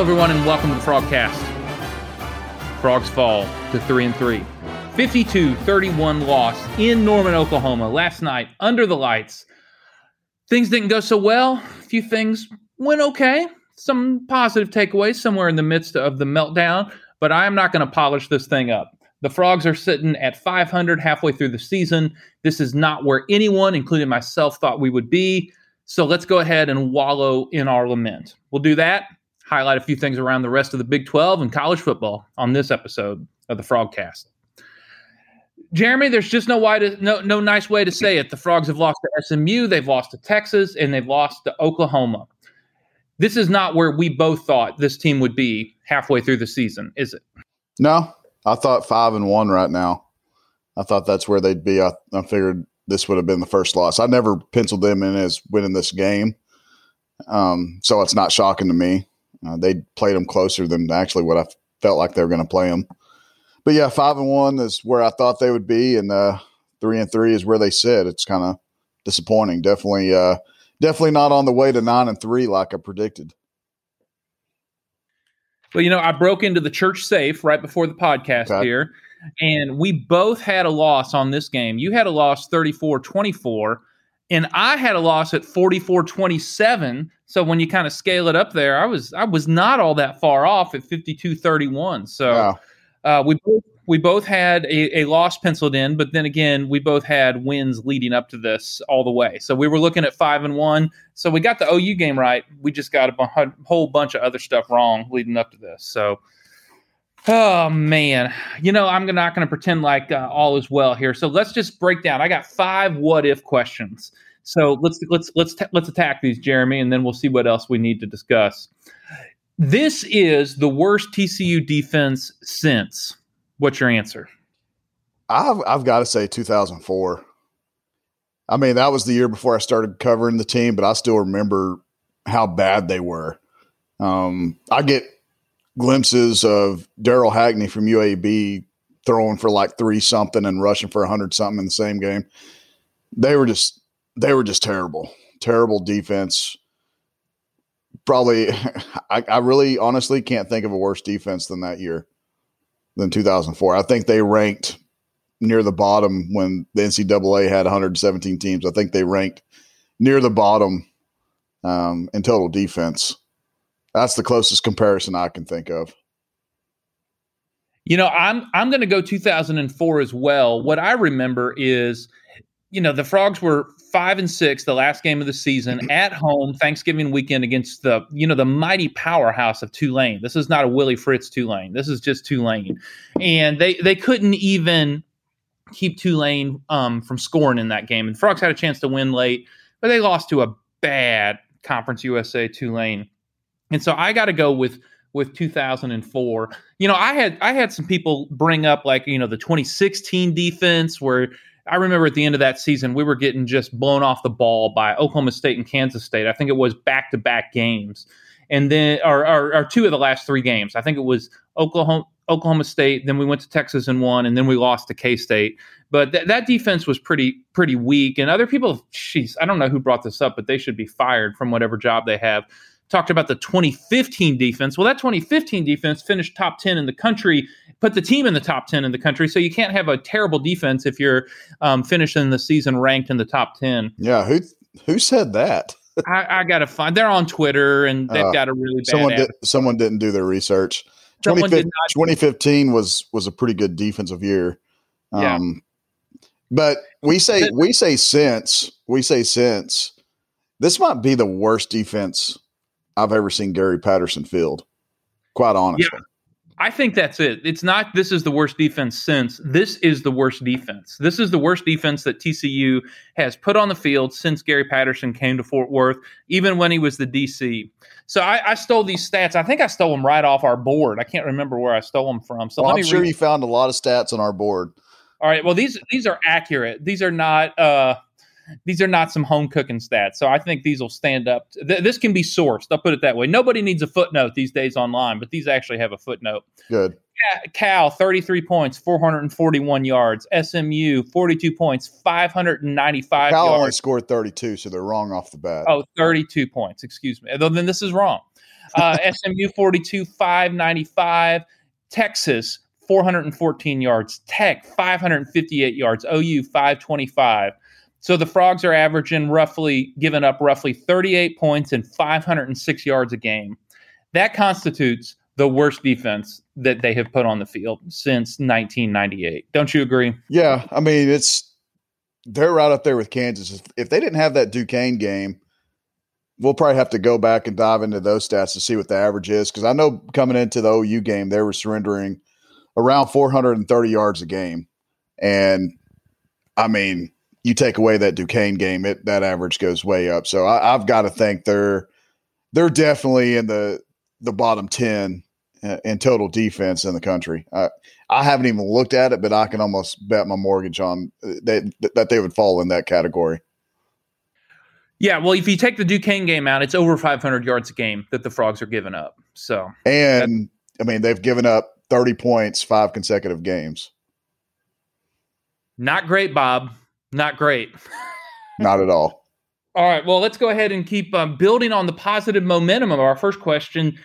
Hello, everyone, and welcome to Frogcast. Frogs fall to 3 and 3. 52 31 loss in Norman, Oklahoma last night under the lights. Things didn't go so well. A few things went okay. Some positive takeaways somewhere in the midst of the meltdown, but I am not going to polish this thing up. The Frogs are sitting at 500 halfway through the season. This is not where anyone, including myself, thought we would be. So let's go ahead and wallow in our lament. We'll do that, highlight a few things around the rest of the Big 12 and college football on this episode of the Frogcast. Jeremy, there's just no way to no no nice way to say it. The Frogs have lost to SMU, they've lost to Texas, and they've lost to Oklahoma. This is not where we both thought this team would be halfway through the season, is it? No, I thought five and one right now. I thought that's where they'd be. I, I figured this would have been the first loss. I never penciled them in as winning this game, um, so it's not shocking to me. Uh, they played them closer than actually what I felt like they were going to play them but yeah, five and one is where I thought they would be, and uh, three and three is where they said. It's kind of disappointing. Definitely, uh, definitely not on the way to nine and three like I predicted. Well, you know, I broke into the church safe right before the podcast okay. here, and we both had a loss on this game. You had a loss 34 24, and I had a loss at 44 27. So when you kind of scale it up there, I was I was not all that far off at 52 31. So wow. Uh, we both we both had a, a, loss penciled in, but then again, we both had wins leading up to this all the way. So we were looking at five and one. So we got the OU game right. We just got a b- whole bunch of other stuff wrong leading up to this. So, oh man, you know I'm not going to pretend like uh, all is well here. So let's just break down. I got five what if questions. So let's let's let's let's attack these, Jeremy, and then we'll see what else we need to discuss. This is the worst TCU defense since. What's your answer? I've I've got to say 2004. I mean, that was the year before I started covering the team, but I still remember how bad they were. Um, I get glimpses of Darrell Hackney from UAB throwing for like three something and rushing for a hundred something in the same game. They were just they were just terrible, terrible defense probably I, I, really honestly can't think of a worse defense than that year than 2004. I think they ranked near the bottom when the NCAA had 117 teams. I think they ranked near the bottom um, in total defense. That's the closest comparison I can think of. You know, I'm I'm going to go 2004 as well. What I remember is, you know, the Frogs were five and six, the last game of the season at home, Thanksgiving weekend against the you know the mighty powerhouse of Tulane. This is not a Willie Fritz Tulane. This is just Tulane, and they they couldn't even keep Tulane um, from scoring in that game. And Frogs had a chance to win late, but they lost to a bad Conference USA Tulane. And so I got to go with with 2004. You know, I had I had some people bring up like you know the 2016 defense where I remember at the end of that season, we were getting just blown off the ball by Oklahoma State and Kansas State. I think it was back to back games. And then, or, or, or, two of the last three games. I think it was Oklahoma, Oklahoma State. Then we went to Texas and won, and then we lost to K State. But th- that defense was pretty pretty weak. And other people, jeez, I don't know who brought this up, but they should be fired from whatever job they have talked about the 2015 defense. Well, that 2015 defense finished top 10 in the country, put the team in the top 10 in the country. So you can't have a terrible defense if you're um, finishing the season ranked in the top 10. Yeah, who who said that? I, I got to find. They're on Twitter and they've uh, got a really bad. Someone did, someone didn't do their research. 2015, 2015 was was a pretty good defensive year. Um, yeah. But we say we say since we say since this might be the worst defense I've ever seen Gary Patterson field. Quite honestly. Yeah. I think that's it. It's not this is the worst defense since. This is the worst defense. This is the worst defense that TCU has put on the field since Gary Patterson came to Fort Worth, even when he was the DC. So I, I stole these stats. I think I stole them right off our board. I can't remember where I stole them from. So well, I'm sure read. you found a lot of stats on our board. All right. Well, these these are accurate. These are not uh, these are not some home cooking stats. So I think these will stand up. Th- this can be sourced. I'll put it that way. Nobody needs a footnote these days online, but these actually have a footnote. Good. Cal, 33 points, 441 yards. SMU, 42 points, 595 Cal yards. only scored 32, so they're wrong off the bat. Oh, 32 points. Excuse me. Then this is wrong. Uh, SMU 42, 595. Texas 414 yards. Tech 558 yards. OU 525. So the Frogs are averaging roughly, giving up roughly 38 points and 506 yards a game. That constitutes the worst defense that they have put on the field since 1998. Don't you agree? Yeah, I mean it's they're right up there with Kansas. If they didn't have that Duquesne game, we'll probably have to go back and dive into those stats to see what the average is. Because I know coming into the OU game, they were surrendering around 430 yards a game, and I mean, you take away that Duquesne game, it that average goes way up. So I, I've got to think they're they're definitely in the the bottom ten in total defense in the country. I, I haven't even looked at it, but I can almost bet my mortgage on uh, that that they would fall in that category. Yeah, well, if you take the Duquesne game out, it's over 500 yards a game that the Frogs are giving up. So, and I mean, they've given up 30 points five consecutive games. Not great, Bob. Not great. Not at all. All right. Well, let's go ahead and keep um, building on the positive momentum of our first question.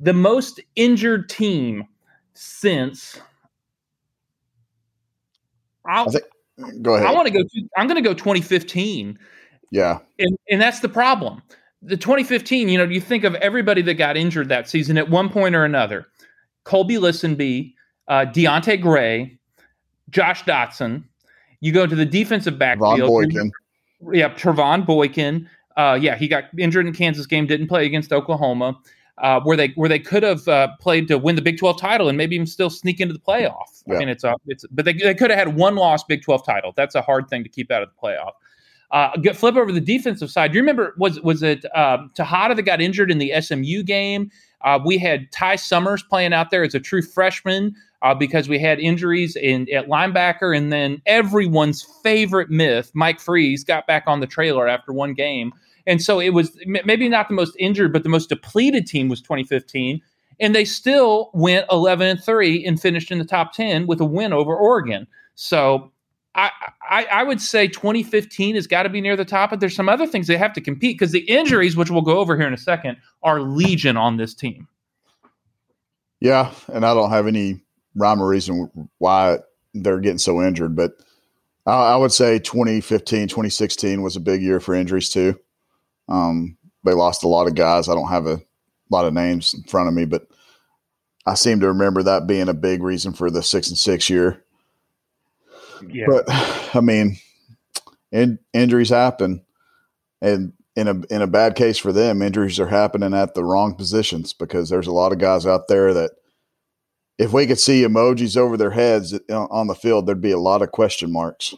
The most injured team since. I'll, think, go ahead. I want to go. To, I'm going to go 2015. Yeah. And, and that's the problem. The 2015, you know, you think of everybody that got injured that season at one point or another Colby Listenbee, uh, Deante Gray, Josh Doctson. You go to the defensive backfield. Ron Boykin. Yeah, Trevone Boykin. Uh, yeah, he got injured in Kansas game, didn't play against Oklahoma, uh, where they where they could have uh, played to win the Big 12 title and maybe even still sneak into the playoff. Yeah. I mean, it's a it's but they, they could have had one loss Big 12 title. That's a hard thing to keep out of the playoff. Uh, get flip over the defensive side. Do you remember was was it uh, Texada that got injured in the SMU game? Uh, we had Ty Summers playing out there as a true freshman uh, because we had injuries in at linebacker, and then everyone's favorite myth, Mike Freeze, got back on the trailer after one game, and so it was maybe not the most injured, but the most depleted team was 2015, and they still went 11 and three and finished in the top 10 with a win over Oregon. So I, I, I, would say 2015 has got to be near the top, but there's some other things they have to compete because the injuries, which we'll go over here in a second, are legion on this team. Yeah, and I don't have any rhyme or reason why they're getting so injured, but I, I would say 2015, 2016 was a big year for injuries too. Um, they lost a lot of guys. I don't have a lot of names in front of me, but I seem to remember that being a big reason for the six and six year. Yeah. But I mean, in, injuries happen, and in a in a bad case for them, injuries are happening at the wrong positions because there's a lot of guys out there that if we could see emojis over their heads uh, on the field, there'd be a lot of question marks.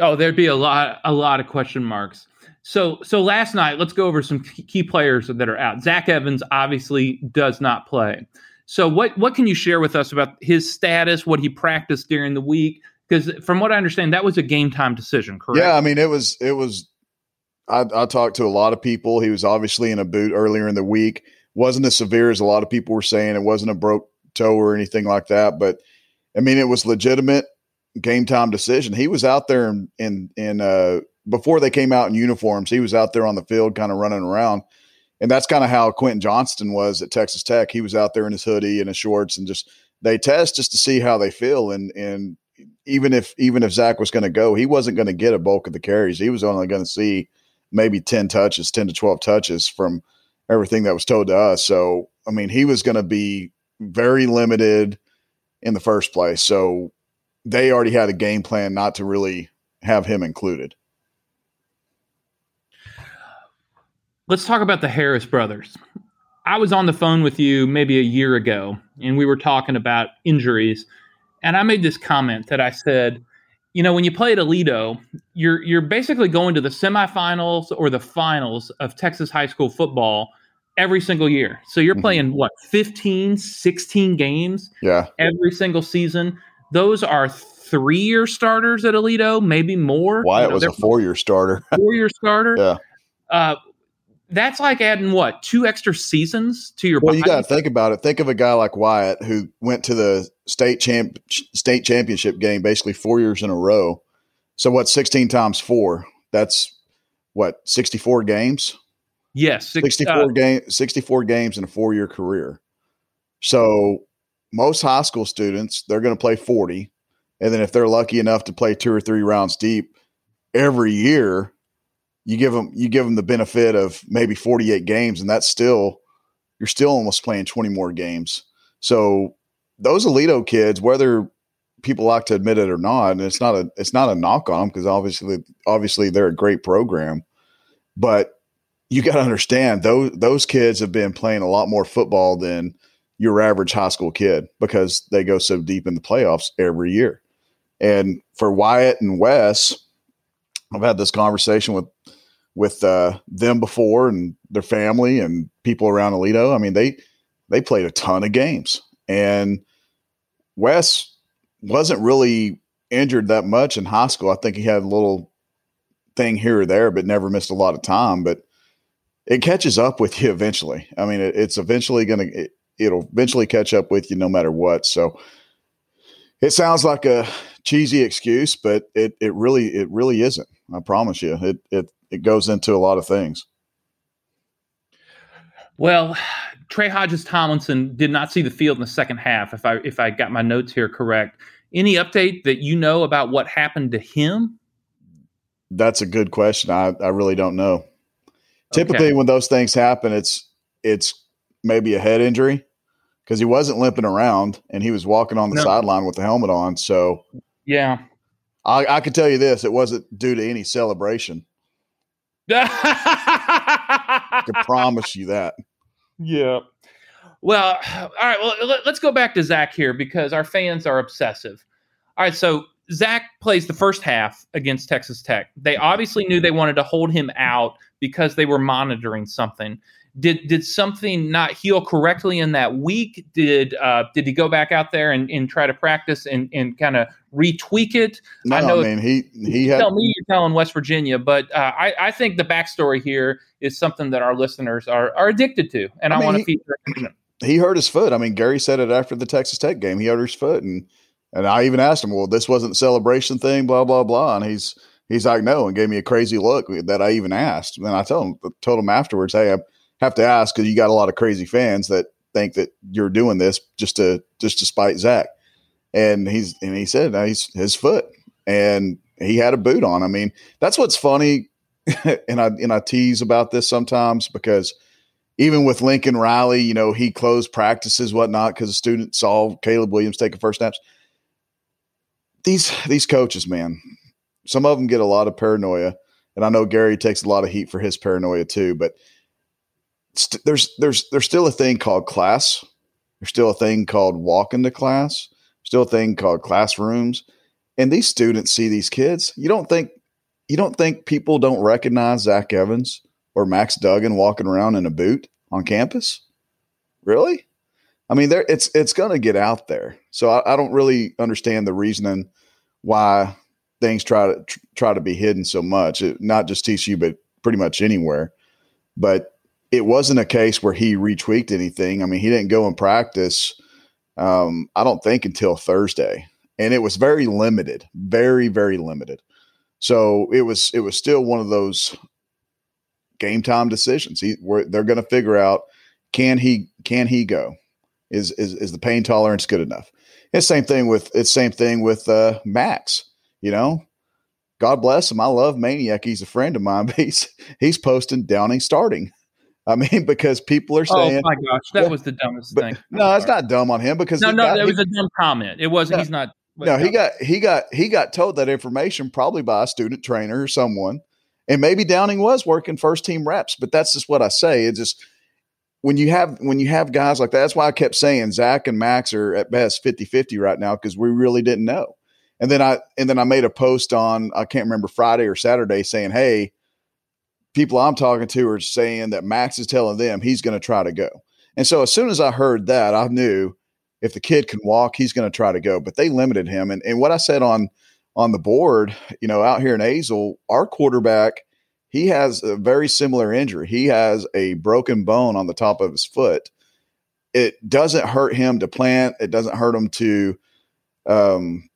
Oh, there'd be a lot a lot of question marks. So so last night, let's go over some key players that are out. Zach Evans obviously does not play. So what what can you share with us about his status, what he practiced during the week? Because from what I understand, that was a game time decision, correct? Yeah, I mean it was it was. I, I talked to a lot of people. He was obviously in a boot earlier in the week. Wasn't as severe as a lot of people were saying. It wasn't a broke toe or anything like that. But I mean, it was legitimate game time decision. He was out there in in, in uh, before they came out in uniforms. He was out there on the field, kind of running around and that's kind of how Quentin Johnston was at Texas Tech. He was out there in his hoodie and his shorts, and just they test just to see how they feel. And and even if even if Zach was going to go, he wasn't going to get a bulk of the carries. He was only going to see maybe ten touches, ten to twelve touches from everything that was told to us. So I mean, he was going to be very limited in the first place. So they already had a game plan not to really have him included. Let's talk about the Harris brothers. I was on the phone with you maybe a year ago, and we were talking about injuries. And I made this comment that I said, you know, when you play at Aledo, you're you're basically going to the semifinals or the finals of Texas high school football every single year. So you're mm-hmm. playing what 15, 16 games yeah. every single season. Those are three year starters at Aledo, maybe more. Wyatt you know, was a four year starter. four year starter. yeah. Uh, that's like adding what two extra seasons to your. Well, body? you got to think about it. Think of a guy like Wyatt who went to the state champ state championship game basically four years in a row. So what? Sixteen times four. That's what sixty four games. Yes, six, 64 uh, game, 64 games in a four year career. So most high school students, they're going to play 40. And then if they're lucky enough to play two or three rounds deep every year, you give them you give them the benefit of maybe 48 games and that's still you're still almost playing 20 more games. So those Aledo kids, whether people like to admit it or not, and it's not a it's not a knock on them because obviously obviously they're a great program, but you got to understand those those kids have been playing a lot more football than your average high school kid because they go so deep in the playoffs every year. And for Wyatt and Wes, I've had this conversation with with uh, them before and their family and people around Aledo. I mean, they they played a ton of games, and Wes wasn't really injured that much in high school. I think he had a little thing here or there, but never missed a lot of time. But it catches up with you eventually. I mean, it, it's eventually going it, to it'll eventually catch up with you no matter what. So it sounds like a cheesy excuse, but it it really it really isn't. I promise you. It it it goes into a lot of things. Well, Trey Hodges Tomlinson did not see the field in the second half. If I if I got my notes here correct, any update that you know about what happened to him? That's a good question. I I really don't know. Typically, okay. when those things happen, it's it's maybe a head injury because he wasn't limping around and he was walking on the no. sideline with the helmet on. So yeah, I, I can tell you this: it wasn't due to any celebration. I can promise you that. Yeah. Well, all right. Well, let's go back to Zach here because our fans are obsessive. All right. So Zach plays the first half against Texas Tech. They obviously knew they wanted to hold him out because they were monitoring something. Did did something not heal correctly in that week? Did uh, did he go back out there and, and try to practice and, and kind of retweak it? No, I know. I mean, he he had, tell me you're telling West Virginia, but uh, I I think the backstory here is something that our listeners are are addicted to, and I, I mean, want to feature. He hurt his foot. I mean, Gary said it after the Texas Tech game. He hurt his foot, and and I even asked him, "Well, this wasn't the celebration thing, blah blah blah," and he's he's like, "No," and gave me a crazy look that I even asked. And I told him told him afterwards, "Hey, I have to ask because you got a lot of crazy fans that think that you're doing this just to just to spite Zach." And he's and he said, no, "He's his foot." And he had a boot on. I mean, that's what's funny, and I and I tease about this sometimes because even with Lincoln Riley, you know, he closed practices, whatnot, because a student saw Caleb Williams taking first snaps these these coaches, man, some of them get a lot of paranoia, and I know Gary takes a lot of heat for his paranoia too. But st- there's there's there's still a thing called class. There's still a thing called walk into class. Still a thing called classrooms. And these students see these kids. You don't think you don't think people don't recognize Zach Evans or Max Duggan walking around in a boot on campus? Really? I mean, there it's it's going to get out there. So I, I, don't really understand the reasoning why things try to tr- try to be hidden so much. It, not just TCU, but pretty much anywhere. But it wasn't a case where he retweaked anything. I mean, he didn't go and practice. Um, I don't think until Thursday, and it was very limited, very very limited. So it was it was still one of those game time decisions. He, they're going to figure out can he can he go is is, is the pain tolerance good enough? It's same thing with it's same thing with uh, Max. You know, God bless him. I love Maniac. He's a friend of mine, but he's he's posting Downing starting. I mean, because people are oh, saying, "Oh my gosh, that was the dumbest but, thing." No, it's not dumb on him because no, no, got, it was he, a dumb comment. It wasn't. No, he's not. No, he got he got he got told that information probably by a student trainer or someone, and maybe Downing was working first team reps. But that's just what I say. It just when you have when you have guys like that, that's why I kept saying Zach and Max are at best 50-50 right now because we really didn't know. And then I and then I made a post on I can't remember Friday or Saturday saying, "Hey, people I'm talking to are saying that Max is telling them he's going to try to go." And so as soon as I heard that, I knew if the kid can walk, he's going to try to go. But they limited him. And and what I said on on the board, you know, out here in Azle, our quarterback he has a very similar injury. He has a broken bone on the top of his foot. It doesn't hurt him to plant. It doesn't hurt him to, um,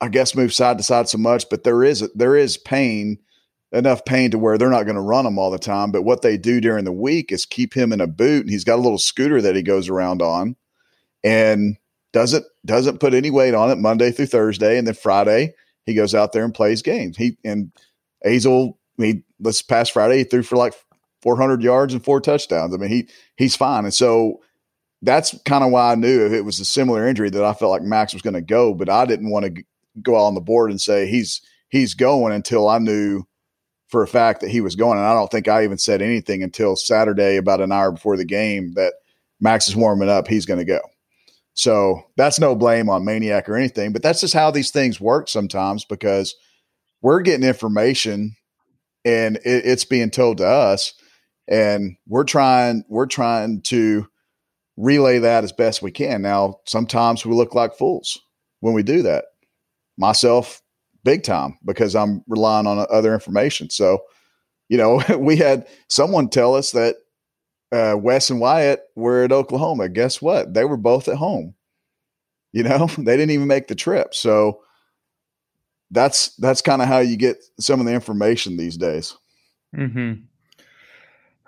I guess, move side to side so much. But there is there is pain enough pain to where they're not going to run him all the time. But what they do during the week is keep him in a boot, and he's got a little scooter that he goes around on, and doesn't doesn't put any weight on it Monday through Thursday, and then Friday he goes out there and plays games. He and Azle, he this past Friday he threw for like 400 yards and four touchdowns. I mean he he's fine, and so that's kind of why I knew if it was a similar injury that I felt like Max was going to go, but I didn't want to go on the board and say he's he's going until I knew for a fact that he was going. And I don't think I even said anything until Saturday, about an hour before the game, that Max is warming up. He's going to go. So that's no blame on Maniac or anything, but that's just how these things work sometimes because we're getting information and it, it's being told to us, and we're trying we're trying to relay that as best we can. Now, sometimes we look like fools when we do that. Myself, big time, because I'm relying on other information. So, you know, we had someone tell us that uh, Wes and Wyatt were at Oklahoma. Guess what? They were both at home. You know, they didn't even make the trip. So that's that's kind of how you get some of the information these days. Mm-hmm.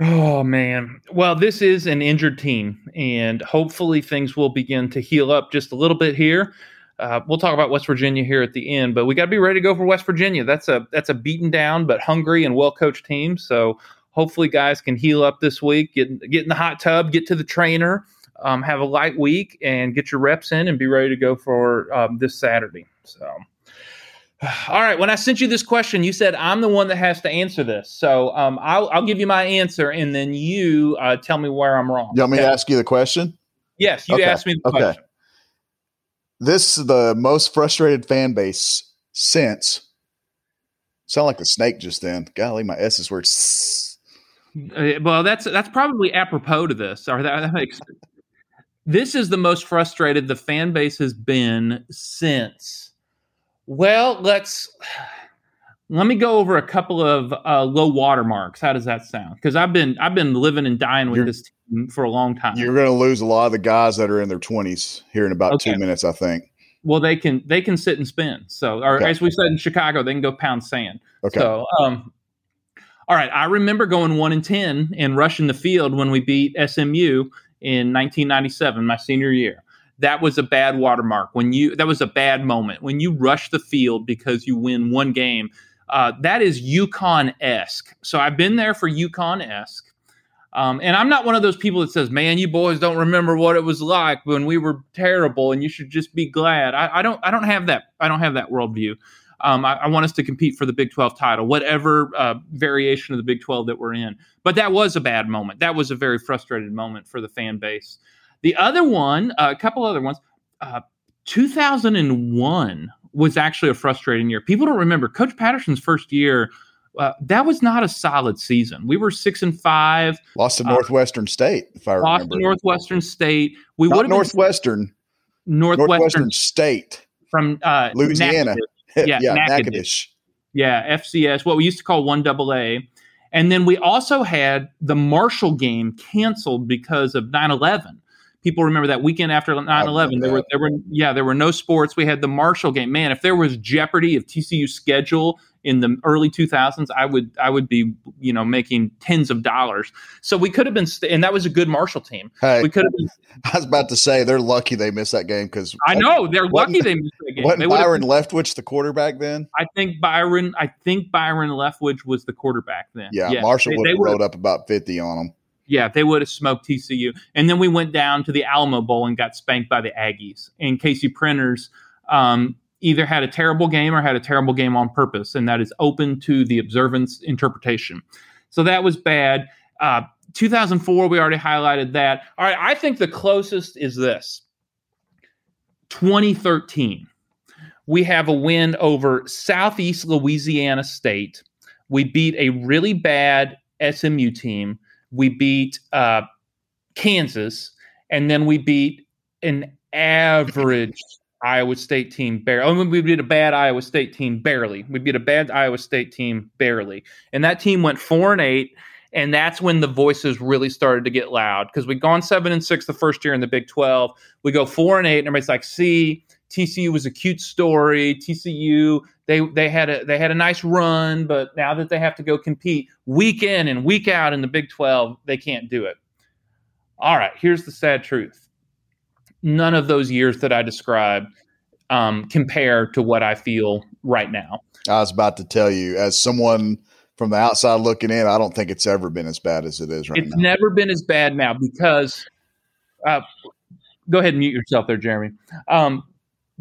Oh man. Well, this is an injured team, and hopefully things will begin to heal up just a little bit here. Uh, we'll talk about West Virginia here at the end, but we got to be ready to go for West Virginia. That's a that's a beaten down but hungry and well coached team. So hopefully, guys can heal up this week, get get in the hot tub, get to the trainer, um, have a light week, and get your reps in and be ready to go for um, this Saturday. So. All right. When I sent you this question, you said I'm the one that has to answer this. So um, I'll, I'll give you my answer, and then you uh, tell me where I'm wrong. You want me okay? to ask you the question? Yes, you okay. asked me the okay. question. This is the most frustrated fan base since. Sound like a snake just then. Golly, my S's were. Uh, well, that's that's probably apropos to this. Or that, that makes. This is the most frustrated the fan base has been since well, let's let me go over a couple of uh, low water marks. How does that sound? Because I've been I've been living and dying with you're, this team for a long time. You're going to lose a lot of the guys that are in their 20s here in about okay. two minutes, I think. Well, they can they can sit and spin. So, or okay. as we said in Chicago, they can go pound sand. Okay. So, um, all right. I remember going one and ten and rushing the field when we beat SMU in 1997, my senior year that was a bad watermark when you that was a bad moment when you rush the field because you win one game uh, that is UConn esque. So I've been there for UConn esque. Um, and I'm not one of those people that says, "Man, you boys don't remember what it was like when we were terrible, and you should just be glad." I, I don't. I don't have that. I don't have that worldview. Um, I, I, want us to compete for the Big 12 title, whatever uh, variation of the Big 12 that we're in. But that was a bad moment. That was a very frustrated moment for the fan base. The other one, uh, a couple other ones, uh, 2001 was actually a frustrating year. People don't remember Coach Patterson's first year. Uh, that was not a solid season. We were six and five. Lost to uh, Northwestern State, if I lost remember. to Northwestern State. We would Northwestern. Northwestern. Northwestern State from uh, Louisiana. yeah, yeah, Natchitoches. Yeah, FCS, what we used to call one double A. And then we also had the Marshall game canceled because of 9 11 people remember that weekend after 9-11 there were there were yeah there were no sports. We had the marshall game. Man if there was jeopardy of tcu schedule in the early 2000s i would i would be you know making tens of dollars. So we could have been st- and that was a good marshall team. Hey, we could have been i was about to say they're lucky they missed that game because i know they're lucky they missed that game. wasn't byron been, leftwich the quarterback then? I think byron i think byron leftwich was the quarterback then. Yeah, yeah. marshall would have rolled up about 50 on them yeah, they would have smoked TCU. And then we went down to the Alamo Bowl and got spanked by the Aggies. And Casey Printers um, either had a terrible game or had a terrible game on purpose, and that is open to the observance interpretation. So that was bad. Uh, 2004, we already highlighted that. All right, I think the closest is this 2013. We have a win over Southeast Louisiana State. We beat a really bad SMU team we beat uh, Kansas, and then we beat an average Iowa State team barely. Oh, we beat a bad Iowa State team barely. We beat a bad Iowa State team barely, and that team went four and eight. And that's when the voices really started to get loud because we'd gone seven and six the first year in the Big Twelve. We go four and eight, and everybody's like, "See, TCU was a cute story. TCU they they had a they had a nice run, but now that they have to go compete week in and week out in the Big 12, they can't do it. All right, here's the sad truth. None of those years that I described um, compare to what I feel right now. I was about to tell you, as someone from the outside looking in, I don't think it's ever been as bad as it is right it's now. It's never been as bad now because, uh, go ahead and mute yourself there, Jeremy. Um,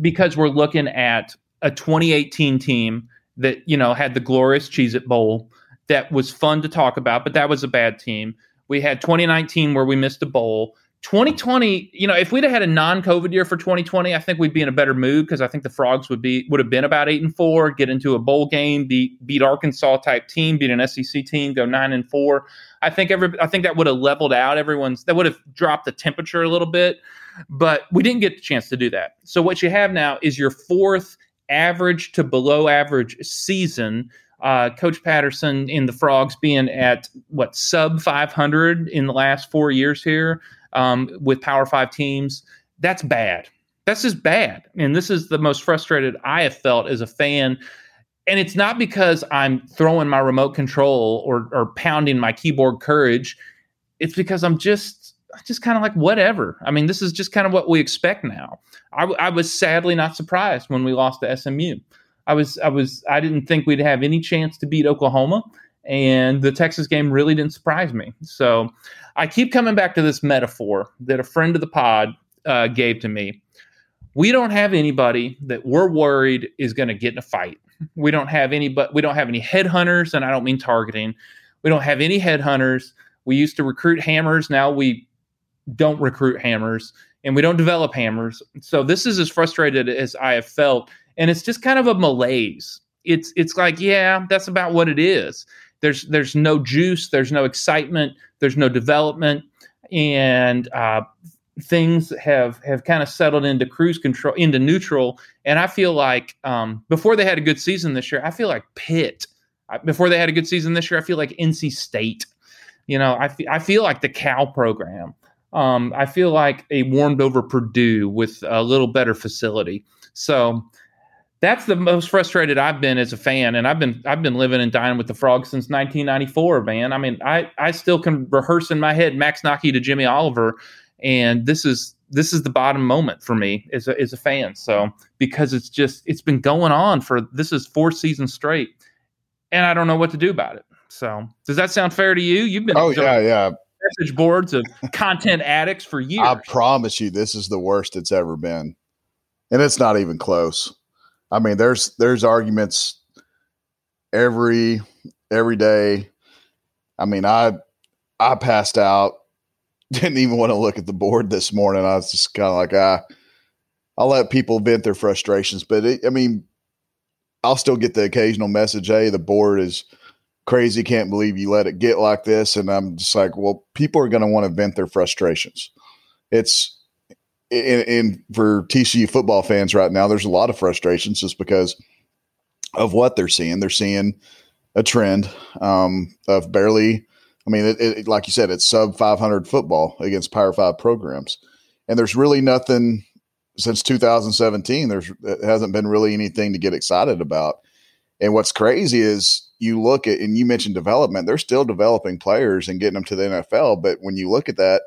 because we're looking at a 2018 team that you know had the glorious Cheez It Bowl that was fun to talk about, but that was a bad team. We had 2019 where we missed a bowl. 2020, you know, if we'd have had a non-COVID year for 2020, I think we'd be in a better mood because I think the Frogs would be would have been about eight and four, get into a bowl game, beat beat Arkansas type team, beat an SEC team, go nine and four. I think every I think that would have leveled out everyone's that would have dropped the temperature a little bit, but we didn't get the chance to do that. So what you have now is your fourth average to below average season. Uh, Coach Patterson in the Frogs being at what sub 500 in the last four years here um, with Power Five teams. That's bad. That's just bad. And this is the most frustrated I have felt as a fan. And it's not because I'm throwing my remote control or, or pounding my keyboard courage. It's because I'm just just kind of like whatever. I mean, this is just kind of what we expect now. I, I was sadly not surprised when we lost to SMU. I was I was I didn't think we'd have any chance to beat Oklahoma, and the Texas game really didn't surprise me. So I keep coming back to this metaphor that a friend of the pod uh, gave to me. We don't have anybody that we're worried is going to get in a fight. We don't have any, but we don't have any headhunters, and I don't mean targeting. We don't have any headhunters. We used to recruit hammers. Now we don't recruit hammers and we don't develop hammers. So this is as frustrated as I have felt, and it's just kind of a malaise. It's it's like yeah, that's about what it is. There's there's no juice, there's no excitement, there's no development, and uh, things have have kind of settled into cruise control, into neutral. And I feel like um, before they had a good season this year, I feel like Pitt. Before they had a good season this year, I feel like NC State. You know, I, I feel like the Cal program. Um, I feel like a warmed over Purdue with a little better facility. So that's the most frustrated I've been as a fan, and I've been I've been living and dying with the Frogs since 1994. Man, I mean, I I still can rehearse in my head Max Knake to Jimmy Oliver, and this is this is the bottom moment for me as a as a fan. So because it's just it's been going on for this is four seasons straight, and I don't know what to do about it. So does that sound fair to you? You've been oh yeah yeah message boards of content addicts for years. I promise you, this is the worst it's ever been, and it's not even close. I mean, there's there's arguments every every day. I mean, I I passed out, didn't even want to look at the board this morning. I was just kind of like, ah. I I'll let people vent their frustrations, but it, I mean, I'll still get the occasional message, hey, the board is crazy. Can't believe you let it get like this. And I'm just like, well, people are going to want to vent their frustrations. It's in, for TCU football fans right now, there's a lot of frustrations just because of what they're seeing. They're seeing a trend um, of barely, I mean, it, it, like you said, it's sub 500 football against Power Five programs. And there's really nothing since 2017. There's hasn't been really anything to get excited about. And what's crazy is you look at, and you mentioned development, they're still developing players and getting them to the NFL. But when you look at that,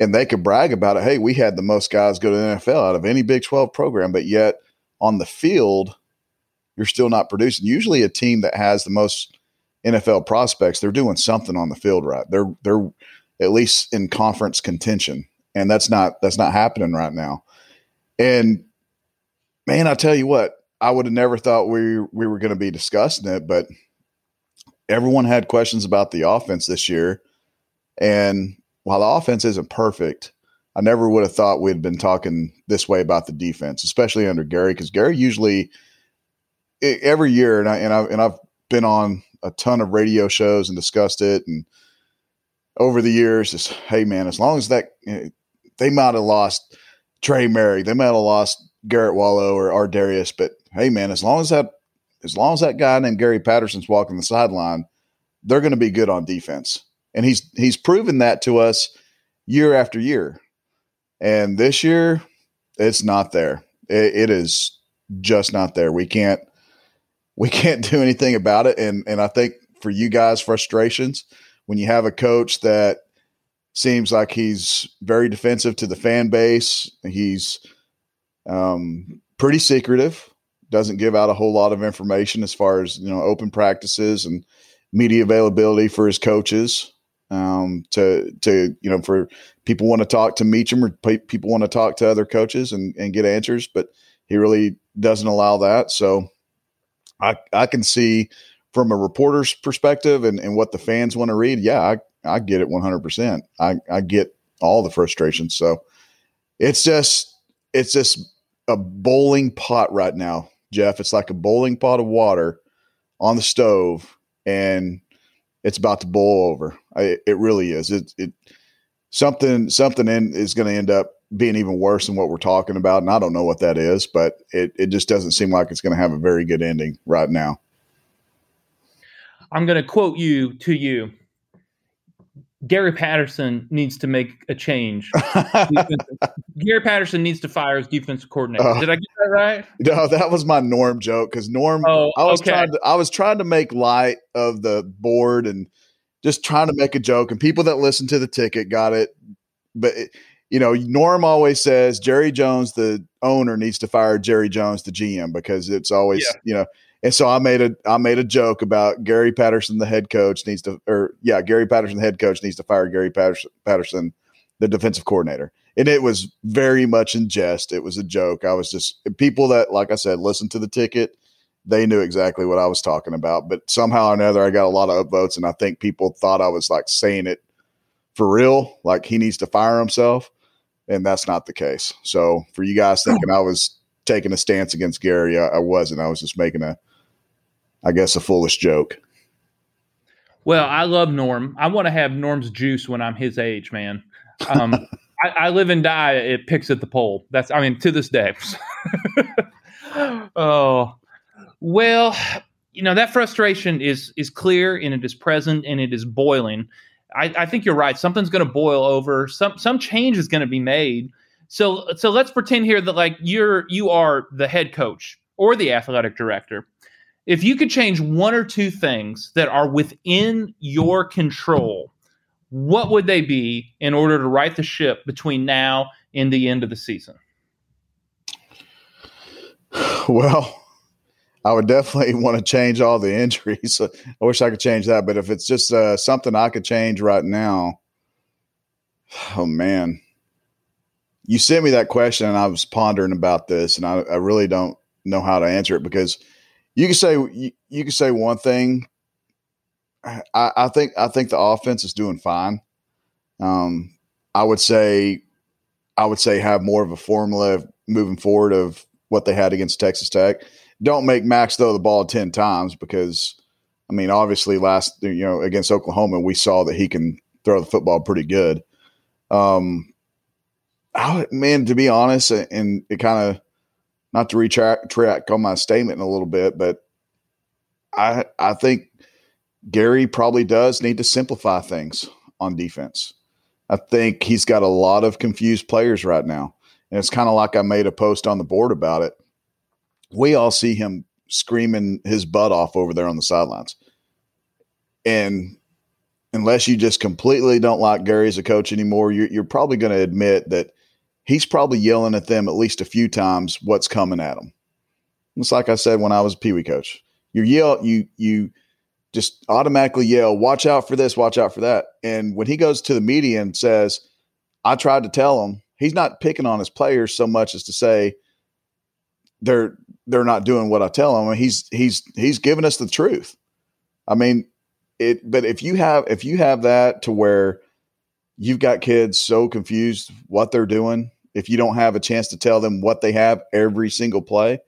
and they could brag about it, hey, we had the most guys go to the NFL out of any Big 12 program, but yet on the field, you're still not producing. Usually, a team that has the most NFL prospects, they're doing something on the field right. They're they're at least in conference contention, and that's not that's not happening right now. And man, I tell you what, I would have never thought we we were going to be discussing it, but everyone had questions about the offense this year. And while the offense isn't perfect, I never would have thought we'd been talking this way about the defense, especially under Gary, because Gary usually every year, and I and I and I've been on a ton of radio shows and discussed it, and over the years, it's hey man, as long as that eh, they might have lost Trey Merrick, they might have lost Garrett Wallow or Ardarius, but hey man, as long as that as long as that guy named Gary Patterson's walking the sideline, they're going to be good on defense. And he's he's proven that to us year after year. And this year, it's not there. It, it is just not there. We can't we can't do anything about it. And and I think for you guys, frustrations when you have a coach that seems like he's very defensive to the fan base. He's um, pretty secretive. Doesn't give out a whole lot of information as far as you know open practices and media availability for his coaches. Um, to to you know for people want to talk to Meacham or people want to talk to other coaches and, and get answers, but he really doesn't allow that. So I I can see from a reporter's perspective and, and what the fans want to read, yeah, I, I get it 100%. I, I get all the frustration. So it's just, it's just a bowling pot right now, Jeff. It's like a boiling pot of water on the stove and it's about to boil over. I, it really is. It, it, something, something in, is going to end up being even worse than what we're talking about. And I don't know what that is, but it, it just doesn't seem like it's going to have a very good ending right now. I'm going to quote you to you. Gary Patterson needs to make a change. Gary Patterson needs to fire his defensive coordinator. Uh, Did I get that right? No, that was my Norm joke because Norm. Oh, I was okay. trying to I was trying to make light of the board and just trying to make a joke, and people that listen to the ticket got it. But it, you know, Norm always says Jerry Jones, the owner, needs to fire Jerry Jones, the GM, because it's always yeah. you know and so I made a I made a joke about Gary Patterson, the head coach, needs to or yeah, Gary Patterson, the head coach, needs to fire Gary Patterson, Patterson, the defensive coordinator. And it was very much in jest. It was a joke. I was just people that, like I said, listened to the ticket. They knew exactly what I was talking about. But somehow or another, I got a lot of upvotes, and I think people thought I was like saying it for real, like he needs to fire himself, and that's not the case. So for you guys thinking I was taking a stance against Gary, I, I wasn't. I was just making a I guess, a foolish joke. Well, I love Norm. I want to have Norm's juice when I'm his age, man. Um, I, I, live and die It picks at the pole. That's, I mean, to this day. oh, well, you know that frustration is is clear and it is present and it is boiling. I, I think you're right. Something's going to boil over. Some some change is going to be made. So so let's pretend here that like you're you are the head coach or the athletic director if you could change one or two things that are within your control, what would they be in order to right the ship between now and the end of the season? Well, I would definitely want to change all the injuries. I wish I could change that, but if it's just uh, something I could change right now, oh man, you sent me that question and I was pondering about this, and I, I really don't know how to answer it because – you can say you, you can say one thing. I, I, think I think the offense is doing fine. Um, I would say I would say have more of a formula moving forward of what they had against Texas Tech. Don't make Max throw the ball ten times because I mean obviously last you know against Oklahoma we saw that he can throw the football pretty good. Um, I, man, to be honest, and it kind of not to retract on my statement in a little bit, but I I think Gary probably does need to simplify things on defense. I think he's got a lot of confused players right now. And it's kind of like I made a post on the board about it. We all see him screaming his butt off over there on the sidelines. And unless you just completely don't like Gary as a coach anymore, you're, you're probably going to admit that he's probably yelling at them at least a few times what's coming at them. It's like I said when I was a Pee Wee coach. You yell, you you just automatically yell, "Watch out for this! Watch out for that!" And when he goes to the media and says, "I tried to tell him," he's not picking on his players so much as to say they're they're not doing what I tell them. He's he's he's giving us the truth. I mean, it. But if you have if you have that to where you've got kids so confused what they're doing. If you don't have a chance to tell them what they have every single play,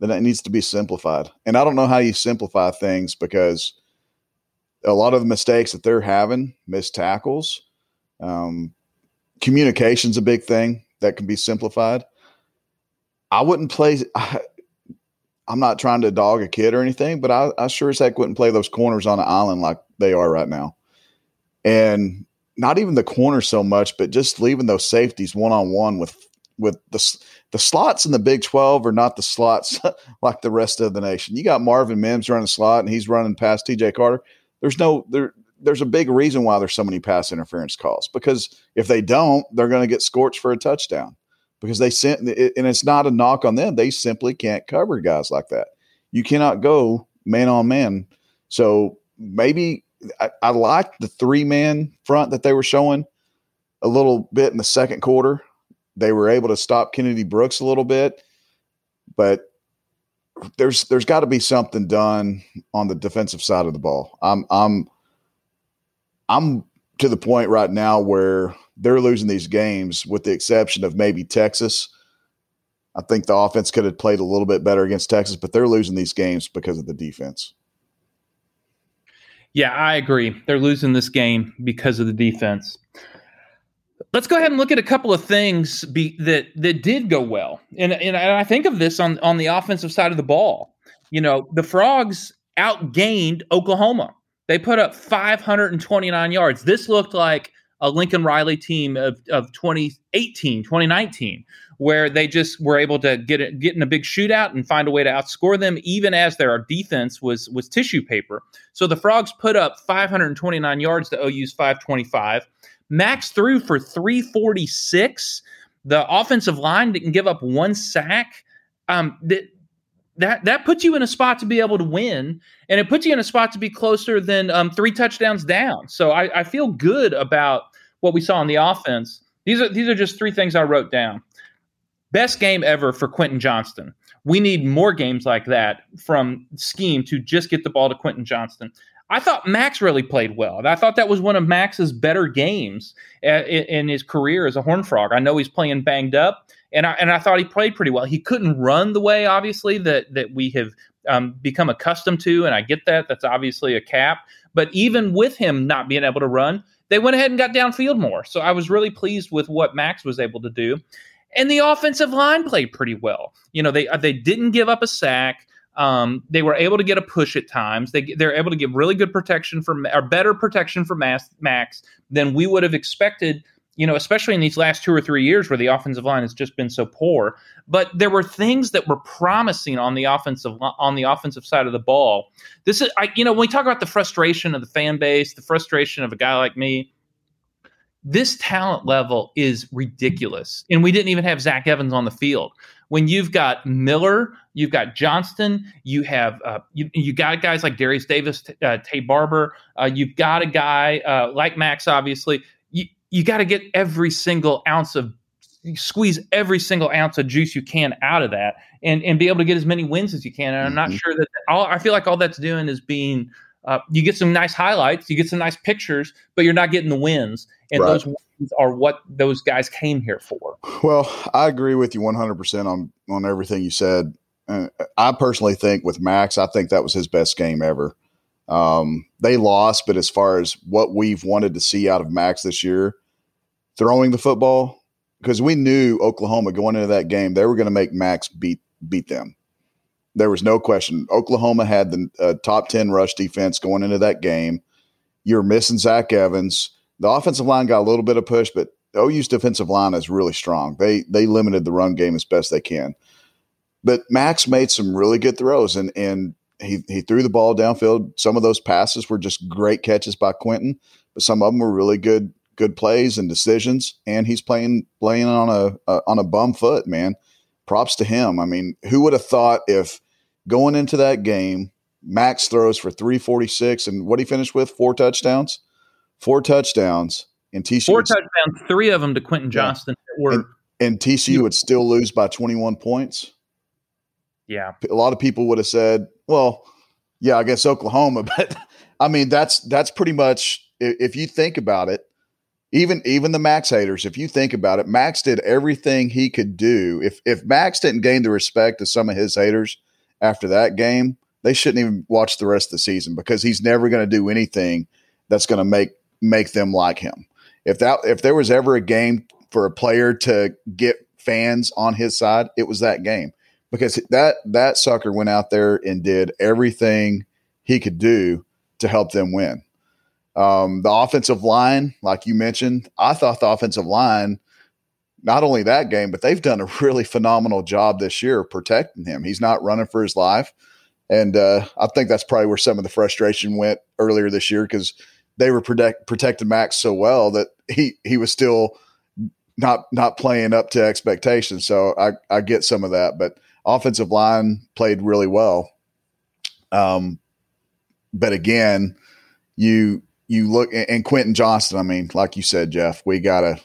then it needs to be simplified. And I don't know how you simplify things because a lot of the mistakes that they're having, missed tackles, um, communication's a big thing that can be simplified. I wouldn't play. I, am not trying to dog a kid or anything, but I, I sure as heck wouldn't play those corners on an island like they are right now. And not even the corner so much, but just leaving those safeties one on one with with the the slots in the Big Twelve are not the slots like the rest of the nation. You got Marvin Mims running slot, and he's running past T.J. Carter. There's no there. There's a big reason why there's so many pass interference calls because if they don't, they're going to get scorched for a touchdown because they sent and it's not a knock on them. They simply can't cover guys like that. You cannot go man on man. So maybe I, I like the three man front that they were showing a little bit in the second quarter. They were able to stop Kennedy Brooks a little bit, but there's there's got to be something done on the defensive side of the ball. I'm I'm I'm to the point right now where they're losing these games, with the exception of maybe Texas. I think the offense could have played a little bit better against Texas, but they're losing these games because of the defense. Yeah, I agree. They're losing this game because of the defense. Let's go ahead and look at a couple of things be, that that did go well, and, and I think of this on on the offensive side of the ball. You know, the Frogs outgained Oklahoma. They put up 529 yards. This looked like a Lincoln Riley team of, of 2018, 2019, where they just were able to get get in a big shootout and find a way to outscore them, even as their defense was was tissue paper. So the Frogs put up 529 yards to OU's 525. Max threw for 346. The offensive line didn't give up one sack. Um, that that that puts you in a spot to be able to win, and it puts you in a spot to be closer than um, three touchdowns down. So I, I feel good about what we saw on the offense. These are these are just three things I wrote down. Best game ever for Quentin Johnston. We need more games like that from scheme to just get the ball to Quentin Johnston. I thought Max really played well. I thought that was one of Max's better games in his career as a Horn Frog. I know he's playing banged up, and I and I thought he played pretty well. He couldn't run the way, obviously, that that we have um, become accustomed to, and I get that. That's obviously a cap. But even with him not being able to run, they went ahead and got downfield more. So I was really pleased with what Max was able to do. And the offensive line played pretty well. You know, they they didn't give up a sack. Um, they were able to get a push at times. They they're able to give really good protection for or better protection for Max, Max than we would have expected. You know, especially in these last two or three years where the offensive line has just been so poor. But there were things that were promising on the offensive on the offensive side of the ball. This is, I, you know, when we talk about the frustration of the fan base, the frustration of a guy like me, this talent level is ridiculous. And we didn't even have Zach Evans on the field when you've got Miller, you've got Johnston, you have uh, you, you got guys like Darius Davis, uh, Taye Barber, uh, you've got a guy uh, like Max, obviously. You you got to get every single ounce of squeeze every single ounce of juice you can out of that, and and be able to get as many wins as you can. And I'm not mm-hmm. sure that all I feel like all that's doing is being uh, you get some nice highlights, you get some nice pictures, but you're not getting the wins, and right. those are what those guys came here for. Well, I agree with you 100% on on everything you said. Uh, I personally think with Max, I think that was his best game ever. Um, they lost, but as far as what we've wanted to see out of Max this year, throwing the football, because we knew Oklahoma going into that game, they were going to make Max beat beat them. There was no question. Oklahoma had the uh, top 10 rush defense going into that game. You're missing Zach Evans the offensive line got a little bit of push, but OU's defensive line is really strong. They they limited the run game as best they can. But Max made some really good throws and and he he threw the ball downfield. Some of those passes were just great catches by Quentin, but some of them were really good good plays and decisions. And he's playing playing on a, a on a bum foot, man. Props to him. I mean, who would have thought if going into that game, Max throws for 346 and what he finished with? Four touchdowns four touchdowns, and TCU four touchdowns, three of them to Quentin Johnston. Yeah. Were, and, and TCU would still lose by 21 points. Yeah, a lot of people would have said, "Well, yeah, I guess Oklahoma," but I mean that's that's pretty much if you think about it. Even even the Max haters, if you think about it, Max did everything he could do. If if Max didn't gain the respect of some of his haters after that game, they shouldn't even watch the rest of the season because he's never going to do anything that's going to make make them like him. If that if there was ever a game for a player to get fans on his side, it was that game because that that sucker went out there and did everything he could do to help them win. Um, the offensive line, like you mentioned, I thought the offensive line not only that game, but they've done a really phenomenal job this year protecting him. He's not running for his life. And uh, I think that's probably where some of the frustration went earlier this year because they were protect, protecting Max so well that he he was still not not playing up to expectations. So I, I get some of that, but offensive line played really well. Um, but again, you you look and Quentin Johnston. I mean, like you said, Jeff, we gotta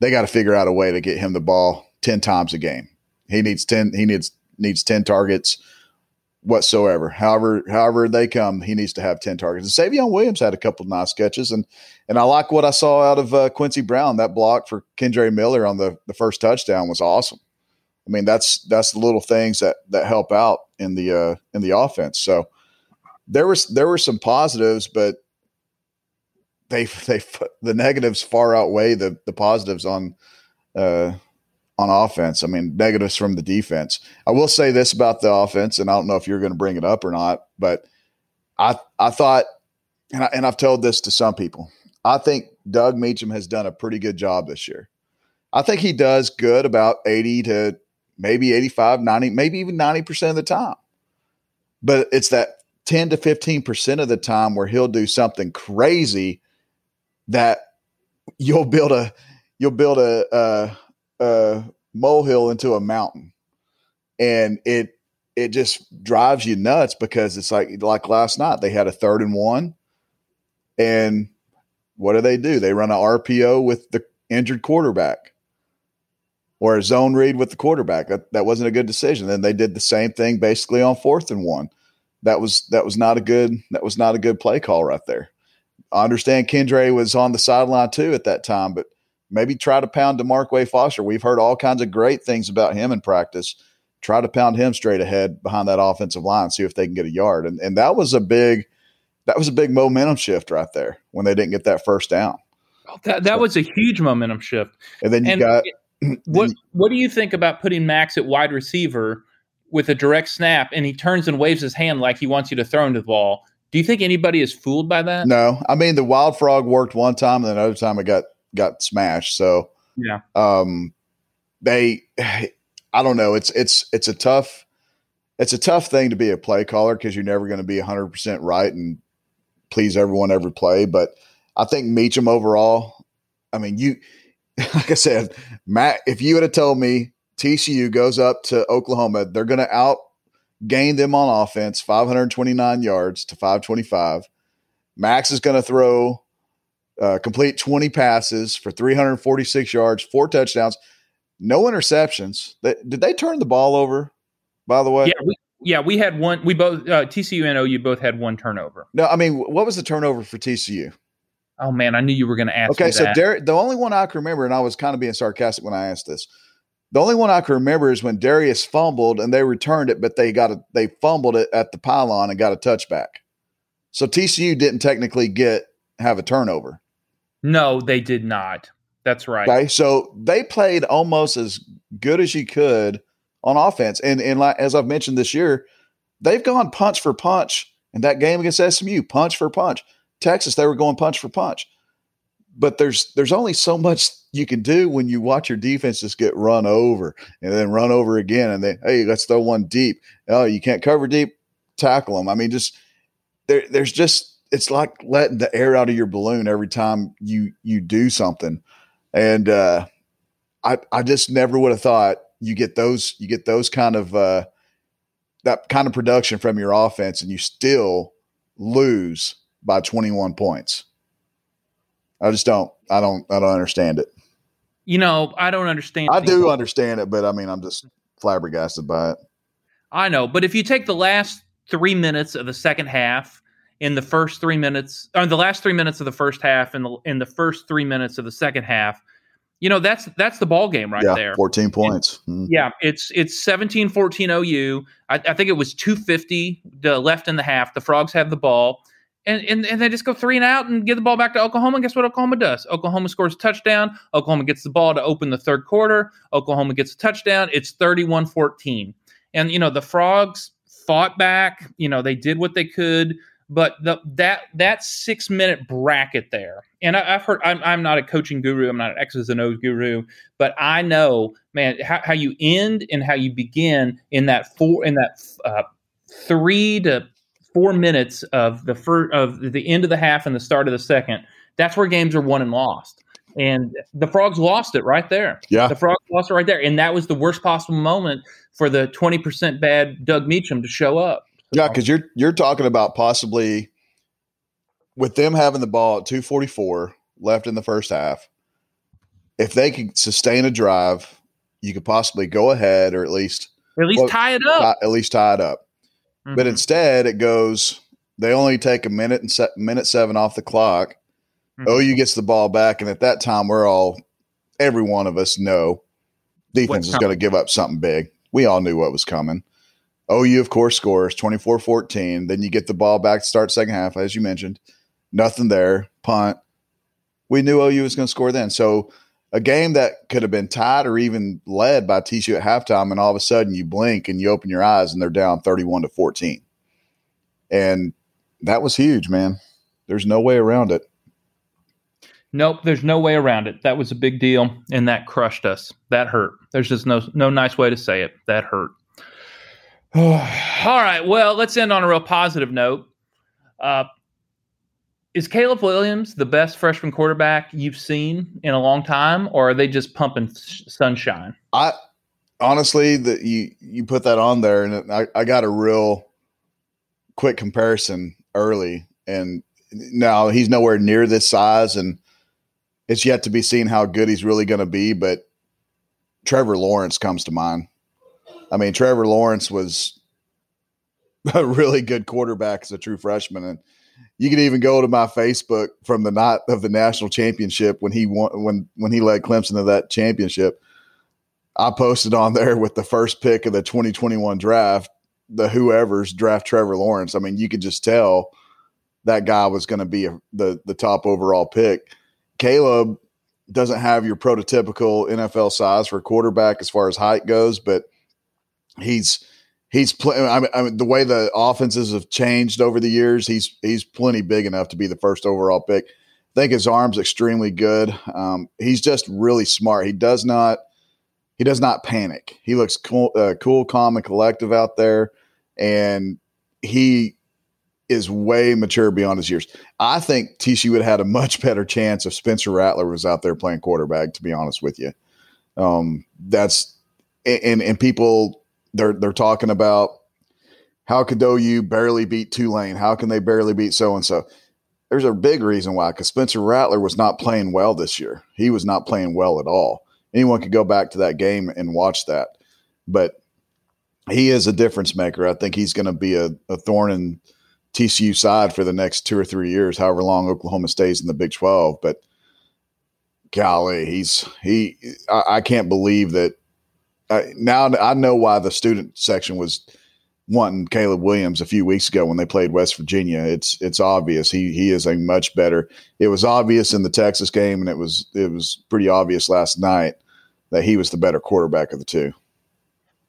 they got to figure out a way to get him the ball ten times a game. He needs ten. He needs needs ten targets whatsoever. However, however they come, he needs to have ten targets. And Savion Williams had a couple of nice catches, and and I like what I saw out of uh, Quincy Brown. That block for Kendre Miller on the the first touchdown was awesome. I mean, that's that's the little things that that help out in the uh, in the offense. So there was there were some positives, but they they the negatives far outweigh the the positives on uh, on offense. I mean, negatives from the defense. I will say this about the offense, and I don't know if you're going to bring it up or not, but I I thought, and, I, and I've told this to some people, I think Doug Meacham has done a pretty good job this year. I think he does good about 80 to maybe 85, 90, maybe even 90% of the time. But it's that 10 to 15% of the time where he'll do something crazy that you'll build a you'll build a, a, a molehill into a mountain, and it it just drives you nuts because it's like like last night they had a third and one, and what do they do? They run an RPO with the injured quarterback or a zone read with the quarterback. That, that wasn't a good decision. Then they did the same thing basically on fourth and one. That was that was not a good that was not a good play call right there. I understand Kendre was on the sideline too at that time, but maybe try to pound Daimarqua Foster. We've heard all kinds of great things about him in practice. Try to pound him straight ahead behind that offensive line, see if they can get a yard. And and that was a big that was a big momentum shift right there when they didn't get that first down. Oh, that that so, was a huge momentum shift. And then you and got what what do you think about putting Max at wide receiver with a direct snap and he turns and waves his hand like he wants you to throw into the ball? Do you think anybody is fooled by that? No. I mean, the wild frog worked one time, and then another time it got got smashed. So yeah, um, they, I don't know. It's it's it's a tough, it's a tough thing to be a play caller because you're never going to be 100 percent right and please everyone every play. But I think Meacham overall. I mean, you, like I said, Matt. If you would have told me TCU goes up to Oklahoma, they're going to out gained them on offense 529 yards to 525. Max is going to throw uh, complete 20 passes for 346 yards, four touchdowns, no interceptions. They, did they turn the ball over, by the way? Yeah, we, yeah, we had one. We both, uh, TCU and OU both had one turnover. No, I mean, what was the turnover for TCU? Oh, man, I knew you were going to ask Okay, so Dar- the only one I can remember, and I was kind of being sarcastic when I asked this – the only one I can remember is when Darius fumbled and they returned it, but they got a they fumbled it at the pylon and got a touchback. So TCU didn't technically get have a turnover. No, they did not. That's right. Okay, so they played almost as good as you could on offense, and and like, as I've mentioned this year, they've gone punch for punch in that game against SMU, punch for punch. Texas, they were going punch for punch but there's there's only so much you can do when you watch your defenses get run over and then run over again and then hey let's throw one deep. Oh you can't cover deep? Tackle them i mean just there there's just it's like letting the air out of your balloon every time you you do something. And uh i i just never would have thought you get those you get those kind of uh that kind of production from your offense and you still lose by 21 points I just don't. I don't. I don't understand it. You know, I don't understand. I do understand it, but I mean, I'm just flabbergasted by it. I know, but if you take the last three minutes of the second half, in the first three minutes, or the last three minutes of the first half, and the in the first three minutes of the second half, you know that's that's the ball game right yeah, there 14 points mm. yeah it's it's 17 14 ou I, I, think it was 250 left in the half the frogs have the ball and, and, and they just go three and out and give the ball back to Oklahoma. And guess what Oklahoma does? Oklahoma scores a touchdown. Oklahoma gets the ball to open the third quarter. Oklahoma gets a touchdown. It's 31 14. And, you know, the Frogs fought back. You know, they did what they could. but the that that six minute bracket there, and I, have heard I'm, I'm not a coaching guru, I'm not an X's and O's guru, but I know, man, how, how you end and how you begin in that four in that uh, three to four minutes of the first of the end of the half and the start of the second. That's where games are won and lost. And the frogs lost it right there. Yeah. The frogs lost it right there. And that was the worst possible moment for the 20% bad Doug Meacham to show up. Yeah, because you're you're talking about possibly with them having the ball at 244 left in the first half, if they could sustain a drive, you could possibly go ahead or at least at least well, tie it up. Tie, at least tie it up. Mm-hmm. But instead, it goes. They only take a minute and se- minute seven off the clock. Mm-hmm. OU gets the ball back, and at that time, we're all every one of us know defense is going to give up something big. We all knew what was coming. OU, of course, scores 24 14. Then you get the ball back to start second half, as you mentioned. Nothing there. Punt. We knew OU was going to score then. So a game that could have been tied or even led by TCU at halftime, and all of a sudden you blink and you open your eyes and they're down 31 to 14. And that was huge, man. There's no way around it. Nope, there's no way around it. That was a big deal, and that crushed us. That hurt. There's just no no nice way to say it. That hurt. All right. Well, let's end on a real positive note. Uh, is Caleb Williams the best freshman quarterback you've seen in a long time, or are they just pumping sunshine? I honestly, that you you put that on there, and I, I got a real quick comparison early, and now he's nowhere near this size, and it's yet to be seen how good he's really going to be. But Trevor Lawrence comes to mind. I mean, Trevor Lawrence was a really good quarterback as a true freshman, and you can even go to my Facebook from the night of the national championship when he won when when he led Clemson to that championship. I posted on there with the first pick of the 2021 draft, the whoever's draft Trevor Lawrence. I mean, you could just tell that guy was going to be a, the the top overall pick. Caleb doesn't have your prototypical NFL size for quarterback as far as height goes, but he's he's playing. I mean, I mean, the way the offenses have changed over the years, he's he's plenty big enough to be the first overall pick. I think his arm's extremely good. Um, he's just really smart. He does not he does not panic. He looks cool, uh, cool, calm, and collective out there, and he is way mature beyond his years. I think TCU would have had a much better chance if Spencer Rattler was out there playing quarterback. To be honest with you, um, that's and and people they're they're talking about how could OU barely beat Tulane? How can they barely beat so and so? There's a big reason why, because Spencer Rattler was not playing well this year. He was not playing well at all. Anyone could go back to that game and watch that. But he is a difference maker. I think he's going to be a, a thorn in TCU side for the next two or three years, however long Oklahoma stays in the Big 12. But golly, he's he I, I can't believe that uh, now I know why the student section was wanting Caleb Williams a few weeks ago when they played West Virginia. It's it's obvious he he is a much better. It was obvious in the Texas game, and it was it was pretty obvious last night that he was the better quarterback of the two.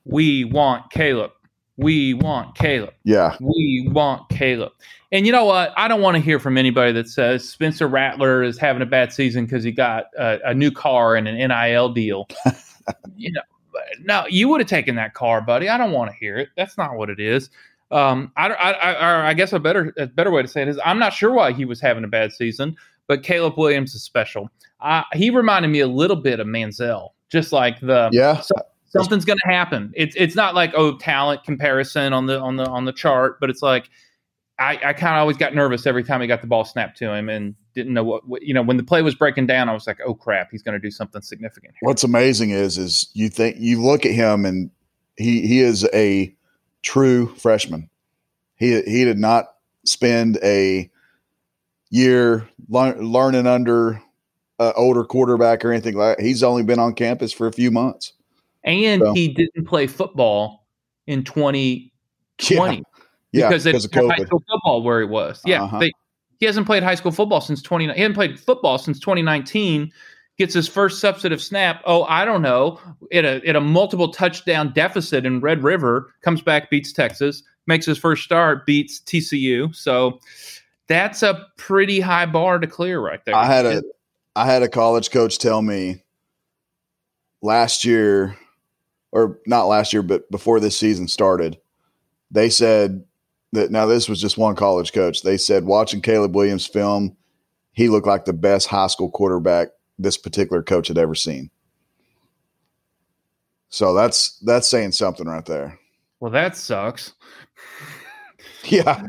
We want Caleb. We want Caleb. Yeah. We want Caleb. And you know what? I don't want to hear from anybody that says Spencer Rattler is having a bad season because he got a, a, new car and an NIL deal. you know, no, you would have taken that car, buddy. I don't want to hear it. That's not what it is. Um, I, I, I, I guess a better, a better way to say it is I'm not sure why he was having a bad season, but Caleb Williams is special. Uh, he reminded me a little bit of Manziel, just like the yeah. So, something's going to happen. It's it's not like oh talent comparison on the on the on the chart, but it's like I, I kind of always got nervous every time he got the ball snapped to him and didn't know what, what you know when the play was breaking down. I was like, oh crap, he's going to do something significant. Here. What's amazing is is you think you look at him and he he is a true freshman. He he did not spend a year learning under an older quarterback or anything like that. He's only been on campus for a few months. And so. he didn't play football in 2020. Yeah. Yeah, because they didn't high school football where he was. Yeah, uh-huh. they, he hasn't played high school football since 20. He hasn't played football since 2019. Gets his first substantive snap. Oh, I don't know. At a at a multiple touchdown deficit in Red River, comes back, beats Texas, makes his first start, beats TCU. So that's a pretty high bar to clear right there. I had a I had a college coach tell me last year, or not last year, but before this season started, they said that now this was just one college coach. They said watching Caleb Williams film, he looked like the best high school quarterback this particular coach had ever seen. So that's that's saying something right there. Well, that sucks. Yeah.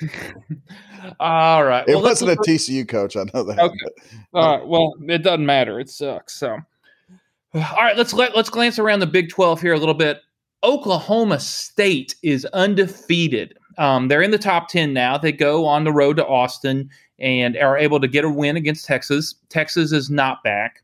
All right. It well, wasn't a TCU coach. I know that. Okay. All right. Well, it doesn't matter. It sucks. So, all right. Let's let let's glance around the Big Twelve here a little bit. Oklahoma State is undefeated. Um, they're in the top ten now. They go on the road to Austin and are able to get a win against Texas. Texas is not back.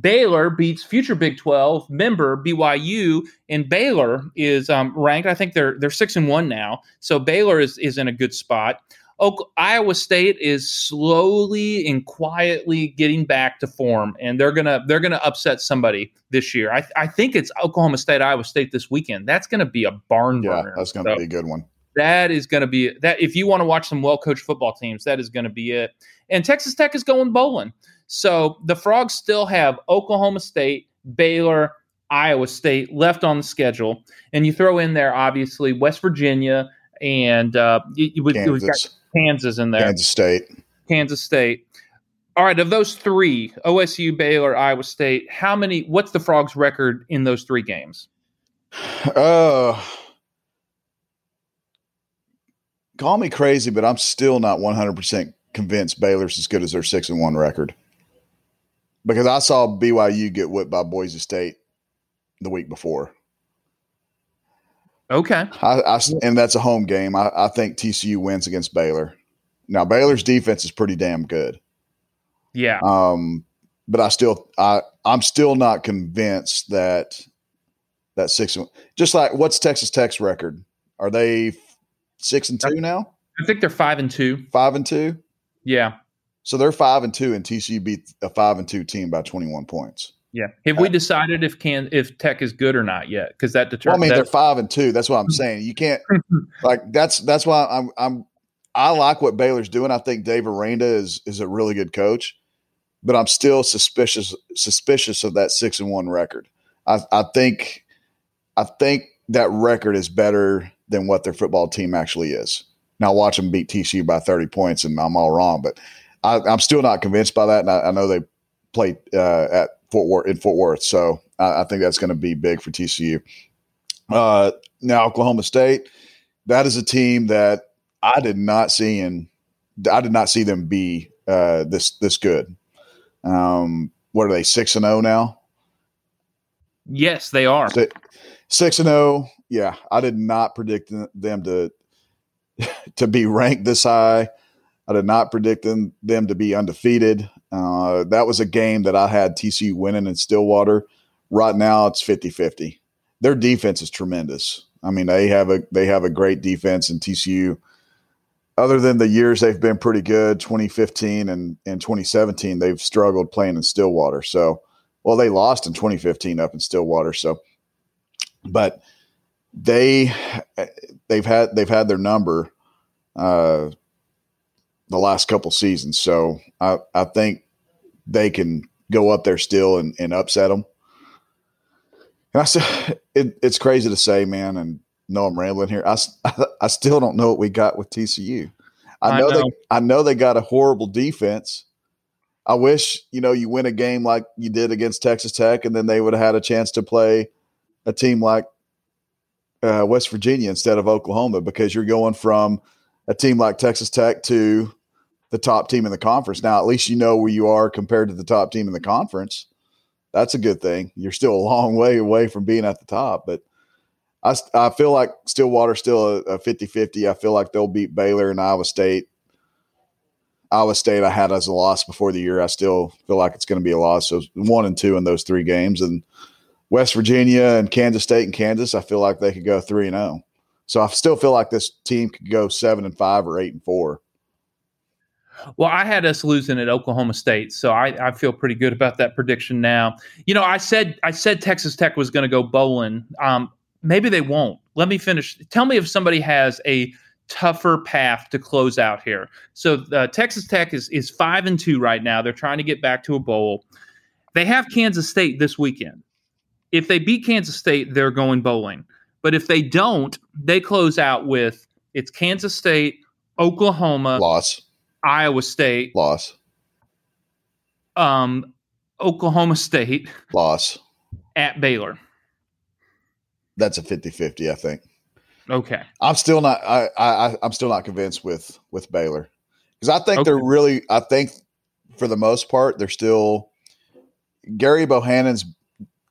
Baylor beats future Big 12 member BYU, and Baylor is um, ranked. I think they're they're six and one now, so Baylor is is in a good spot. Oak, Iowa State is slowly and quietly getting back to form, and they're gonna they're gonna upset somebody this year. I, I think it's Oklahoma State Iowa State this weekend. That's gonna be a barn burner. Yeah, that's gonna so be a good one. That is gonna be that. If you want to watch some well coached football teams, that is gonna be it. And Texas Tech is going bowling. So the Frogs still have Oklahoma State, Baylor, Iowa State left on the schedule, and you throw in there obviously West Virginia and uh, you, you, Kansas. got Kansas in there, Kansas State, Kansas State. All right, of those three, OSU, Baylor, Iowa State, how many? What's the Frogs' record in those three games? Uh, call me crazy, but I'm still not 100 percent convinced Baylor's as good as their six and one record because I saw BYU get whipped by Boise State the week before. Okay. I, I, and that's a home game. I, I think TCU wins against Baylor. Now Baylor's defense is pretty damn good. Yeah. Um, but I still I I'm still not convinced that that six just like what's Texas Tech's record? Are they six and two now? I think they're five and two. Five and two. Yeah. So they're five and two, and TCU beat a five and two team by 21 points. Yeah. Have we decided if can if Tech is good or not yet? Because that determines. Well, I mean, they're five and two. That's what I'm saying. You can't like that's that's why I'm I'm I like what Baylor's doing. I think Dave Aranda is is a really good coach, but I'm still suspicious suspicious of that six and one record. I, I think I think that record is better than what their football team actually is. Now watch them beat TCU by 30 points, and I'm all wrong, but I, am still not convinced by that. And I, I know they played uh, at Fort Worth in Fort Worth, so I, I think that's going to be big for TCU. Uh, now Oklahoma State, that is a team that I did not see in. I did not see them be uh, this this good. Um, what are they six and zero oh now? Yes, they are six and zero. Yeah, I did not predict them to to be ranked this high. I did not predict them, them to be undefeated. Uh, that was a game that I had TCU winning in Stillwater. Right now, it's 50 50. Their defense is tremendous. I mean, they have a they have a great defense in TCU. Other than the years they've been pretty good, 2015 and, and 2017, they've struggled playing in Stillwater. So, well, they lost in 2015 up in Stillwater. So, but they they've had they've had their number. Uh, the last couple seasons. So I, I think they can go up there still and, and upset them. And I said, it, it's crazy to say, man, and no, I'm rambling here. I, I still don't know what we got with TCU. I know, I know they I know they got a horrible defense. I wish you know you win a game like you did against Texas Tech, and then they would have had a chance to play a team like uh, West Virginia instead of Oklahoma because you're going from a team like Texas Tech to the top team in the conference. Now, at least you know where you are compared to the top team in the conference. That's a good thing. You're still a long way away from being at the top, but I, I feel like Stillwater's still a 50 50. I feel like they'll beat Baylor and Iowa State. Iowa State, I had as a loss before the year. I still feel like it's going to be a loss. So one and two in those three games. And West Virginia and Kansas State and Kansas, I feel like they could go three and zero. Oh. So I still feel like this team could go seven and five or eight and four. Well, I had us losing at Oklahoma State, so I, I feel pretty good about that prediction now. You know, I said I said Texas Tech was going to go bowling. Um, maybe they won't let me finish. Tell me if somebody has a tougher path to close out here. So uh, Texas Tech is is five and two right now. They're trying to get back to a bowl. They have Kansas State this weekend. If they beat Kansas State, they're going bowling. But if they don't, they close out with it's Kansas State, Oklahoma, loss, Iowa State, loss, um, Oklahoma State, loss at Baylor. That's a 50-50, I think. Okay. I'm still not I, I I'm still not convinced with with Baylor. Because I think okay. they're really I think for the most part, they're still Gerry Bohanon's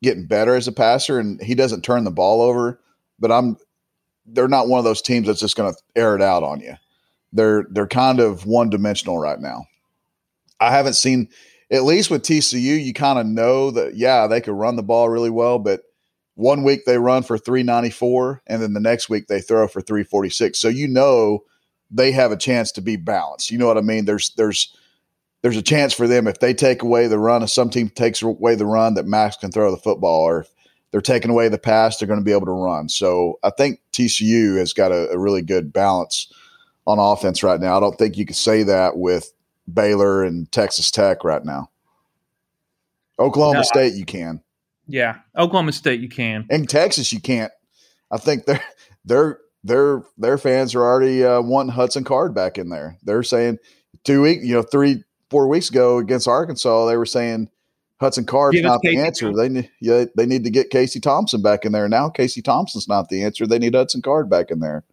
getting better as a passer and he doesn't turn the ball over, but I'm they're not one of those teams that's just going to air it out on you. They're they're kind of one dimensional right now. I haven't seen at least with TCU, you kind of know that yeah, they could run the ball really well, but one week they run for 394 and then the next week they throw for 346. So you know they have a chance to be balanced. You know what I mean? There's there's there's a chance for them if they take away the run, if some team takes away the run, that Max can throw the football, or if they're taking away the pass, they're going to be able to run. So I think TCU has got a, a really good balance on offense right now. I don't think you could say that with Baylor and Texas Tech right now. Oklahoma no, State, you can. Yeah, Oklahoma State, you can. In Texas, you can't. I think they're they're their their fans are already uh, wanting Hudson Card back in there. They're saying two week, you know, three four weeks ago against Arkansas, they were saying Hudson Card's Give not the answer. They need yeah, they need to get Casey Thompson back in there. Now Casey Thompson's not the answer. They need Hudson Card back in there.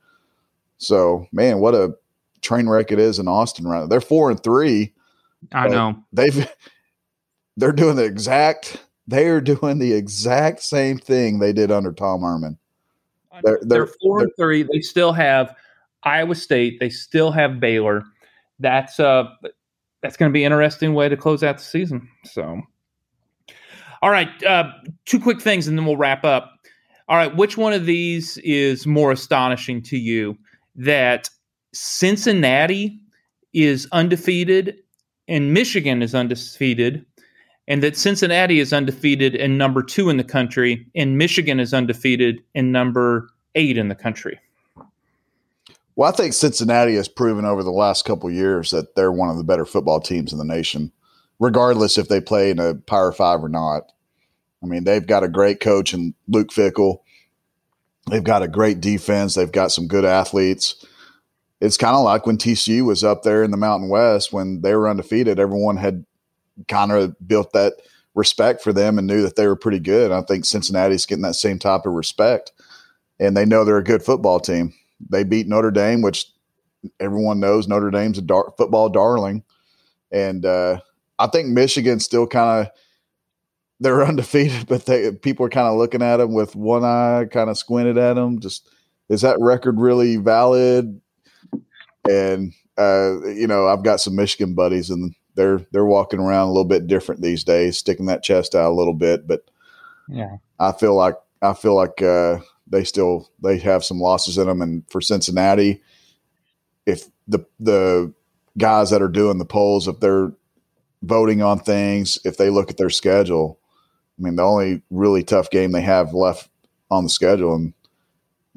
So man, what a train wreck it is in Austin right now. They're four and three. I know they've they're doing the exact they are doing the exact same thing they did under Tom Herman. They're, they're, they're 4 and three. They still have Iowa State. They still have Baylor. That's uh that's going to be an interesting way to close out the season. So, all right, uh, two quick things, and then we'll wrap up. All right, which one of these is more astonishing to you? That Cincinnati is undefeated and Michigan is undefeated, and that Cincinnati is undefeated and number two in the country, and Michigan is undefeated and number eight in the country. Well, I think Cincinnati has proven over the last couple years that they're one of the better football teams in the nation, regardless if they play in a Power Five or not. I mean, they've got a great coach in Luke Fickell. They've got a great defense. They've got some good athletes. It's kind of like when TCU was up there in the Mountain West when they were undefeated. Everyone had kind of built that respect for them and knew that they were pretty good. I think Cincinnati's getting that same type of respect, and they know they're a good football team. They beat Notre Dame, which everyone knows Notre Dame's a dar- football darling, and uh, I think Michigan still kind of they're undefeated, but they people are kind of looking at them with one eye, kind of squinted at them. Just is that record really valid? And uh, you know, I've got some Michigan buddies, and they're they're walking around a little bit different these days, sticking that chest out a little bit. But yeah, I feel like I feel like uh, they still they have some losses in them. And for Cincinnati, if the the guys that are doing the polls, if they're voting on things, if they look at their schedule, I mean, the only really tough game they have left on the schedule, and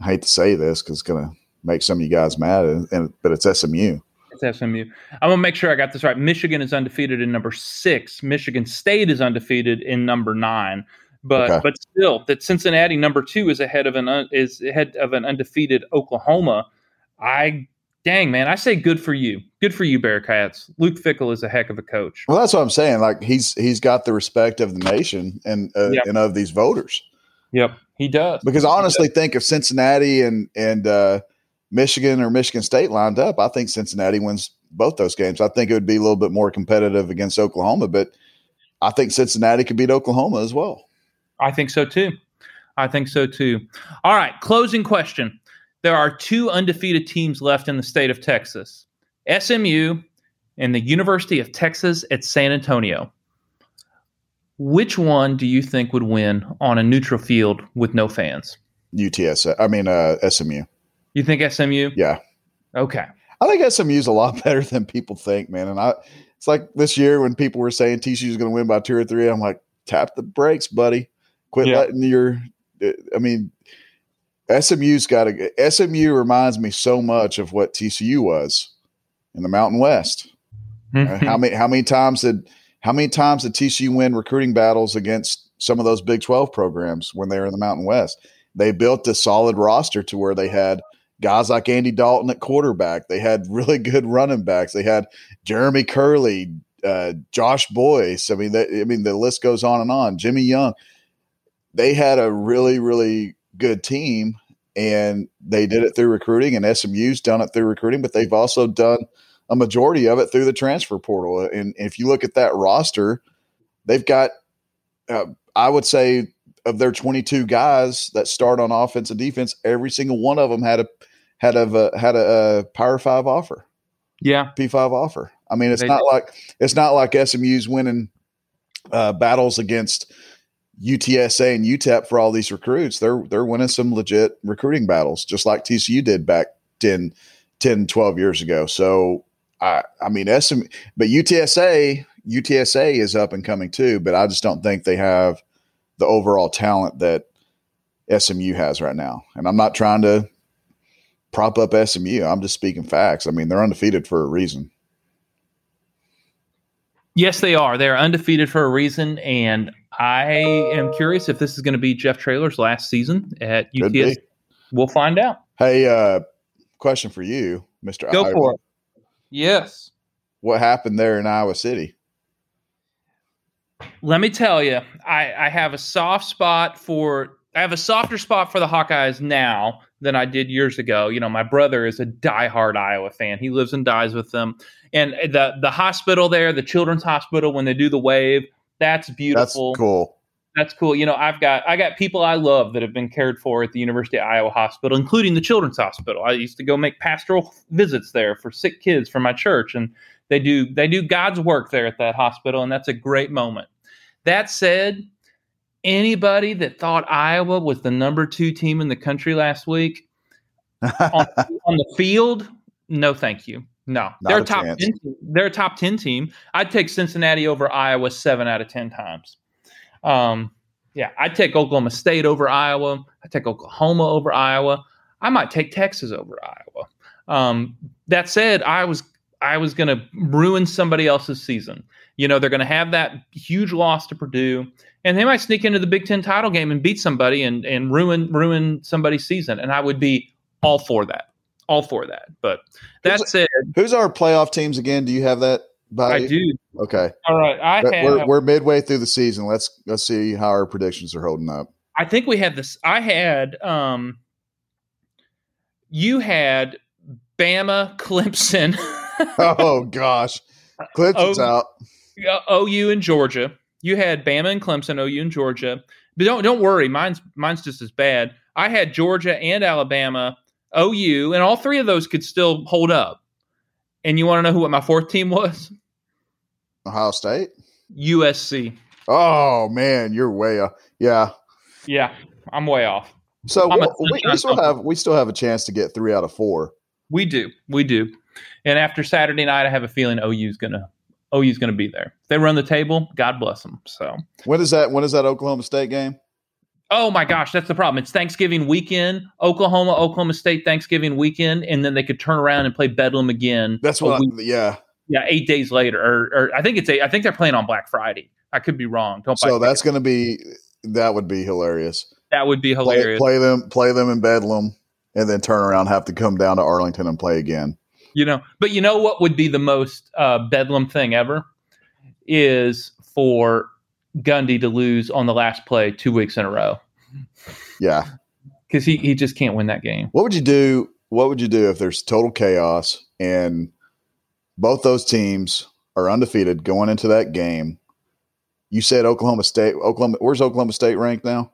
I hate to say this because it's going to make some of you guys mad, and, and but it's SMU. It's SMU. I'm gonna make sure I got this right. Michigan is undefeated in number six. Michigan State is undefeated in number nine. But okay. but still, that Cincinnati number two is ahead of an un, is ahead of an undefeated Oklahoma. I dang man, I say good for you, good for you, Bearcats. Luke Fickell is a heck of a coach. Well, that's what I'm saying. Like he's he's got the respect of the nation and uh, yep. and of these voters. Yep, he does. Because honestly, does. think if Cincinnati and and uh, Michigan or Michigan State lined up, I think Cincinnati wins both those games. I think it would be a little bit more competitive against Oklahoma, but I think Cincinnati could beat Oklahoma as well. I think so too. I think so too. All right, closing question. There are two undefeated teams left in the state of Texas SMU and the University of Texas at San Antonio. Which one do you think would win on a neutral field with no fans? UTS. I mean, uh, SMU. You think SMU? Yeah. Okay. I think SMU is a lot better than people think, man. And I, it's like this year when people were saying TCU is going to win by two or three. I'm like, tap the brakes, buddy. Quit yeah. letting your. I mean, SMU's got a SMU reminds me so much of what TCU was in the Mountain West. Uh, how many how many times did how many times did TCU win recruiting battles against some of those Big 12 programs when they were in the Mountain West? They built a solid roster to where they had guys like Andy Dalton at quarterback. They had really good running backs. They had Jeremy Kerley, uh, Josh Boyce. I mean, I mean, the list goes on and on. Jimmy Young. They had a really, really good team, and they did it through recruiting. And SMU's done it through recruiting, but they've also done a majority of it through the transfer portal. And if you look at that roster, they've got, uh, I would say, of their 22 guys that start on offense and defense, every single one of them had a had a had a, a Power Five offer. Yeah, P five offer. I mean, it's they not like it's not like SMU's winning uh, battles against UTSA and UTEP for all these recruits. They're they're winning some legit recruiting battles, just like TCU did back 10, 10 12 years ago. So I I mean SM, but UTSA UTSA is up and coming too. But I just don't think they have the overall talent that SMU has right now. And I'm not trying to prop up SMU. I'm just speaking facts. I mean, they're undefeated for a reason. Yes, they are. They're undefeated for a reason, and I am curious if this is going to be Jeff Traylor's last season at UTS. We'll find out. Hey, uh, question for you, Mister. Go Iowa. for it. Yes. What happened there in Iowa City? Let me tell you, I, I have a soft spot for. I have a softer spot for the Hawkeyes now than I did years ago. You know, my brother is a diehard Iowa fan. He lives and dies with them. And the the hospital there, the children's hospital, when they do the wave, that's beautiful. That's cool. That's cool. You know, I've got I got people I love that have been cared for at the University of Iowa Hospital, including the Children's Hospital. I used to go make pastoral visits there for sick kids from my church, and they do they do God's work there at that hospital, and that's a great moment. That said, anybody that thought Iowa was the number two team in the country last week on, on, the field, no, thank you. No, Not they're a top. 10, they're a top ten team. I'd take Cincinnati over Iowa seven out of ten times. Um, yeah, I'd take Oklahoma State over Iowa. I'd take Oklahoma over Iowa. I might take Texas over Iowa. Um, that said, I was I was going to ruin somebody else's season. You know, they're going to have that huge loss to Purdue, and they might sneak into the Big Ten title game and beat somebody and and ruin ruin somebody's season. And I would be all for that, all for that. But that who's, said, who's our playoff teams again? Do you have that? By I do. Okay. All right. I have, we're, we're midway through the season. Let's let's see how our predictions are holding up. I think we have this. I had um, you had Bama, Clemson. oh gosh, Clemson's o, out. OU and Georgia. You had Bama and Clemson, OU and Georgia. But don't don't worry, mine's mine's just as bad. I had Georgia and Alabama, OU, and all three of those could still hold up. And you want to know who what my fourth team was? Ohio State, USC. Oh man, you're way off. Yeah, yeah, I'm way off. So we'll, we, we still have we still have a chance to get three out of four. We do, we do. And after Saturday night, I have a feeling OU's gonna OU's gonna be there. If they run the table, God bless them. So when is that? When is that Oklahoma State game? Oh my gosh, that's the problem. It's Thanksgiving weekend, Oklahoma, Oklahoma State Thanksgiving weekend, and then they could turn around and play Bedlam again. That's what. I, yeah. Yeah, eight days later, or, or I think it's eight, I think they're playing on Black Friday. I could be wrong. Don't so that's going to be that would be hilarious. That would be hilarious. Play, play, them, play them in Bedlam, and then turn around, have to come down to Arlington and play again. You know, but you know what would be the most uh, Bedlam thing ever is for Gundy to lose on the last play two weeks in a row. Yeah, because he he just can't win that game. What would you do? What would you do if there's total chaos and both those teams are undefeated going into that game? You said Oklahoma State. Oklahoma. Where's Oklahoma State ranked now?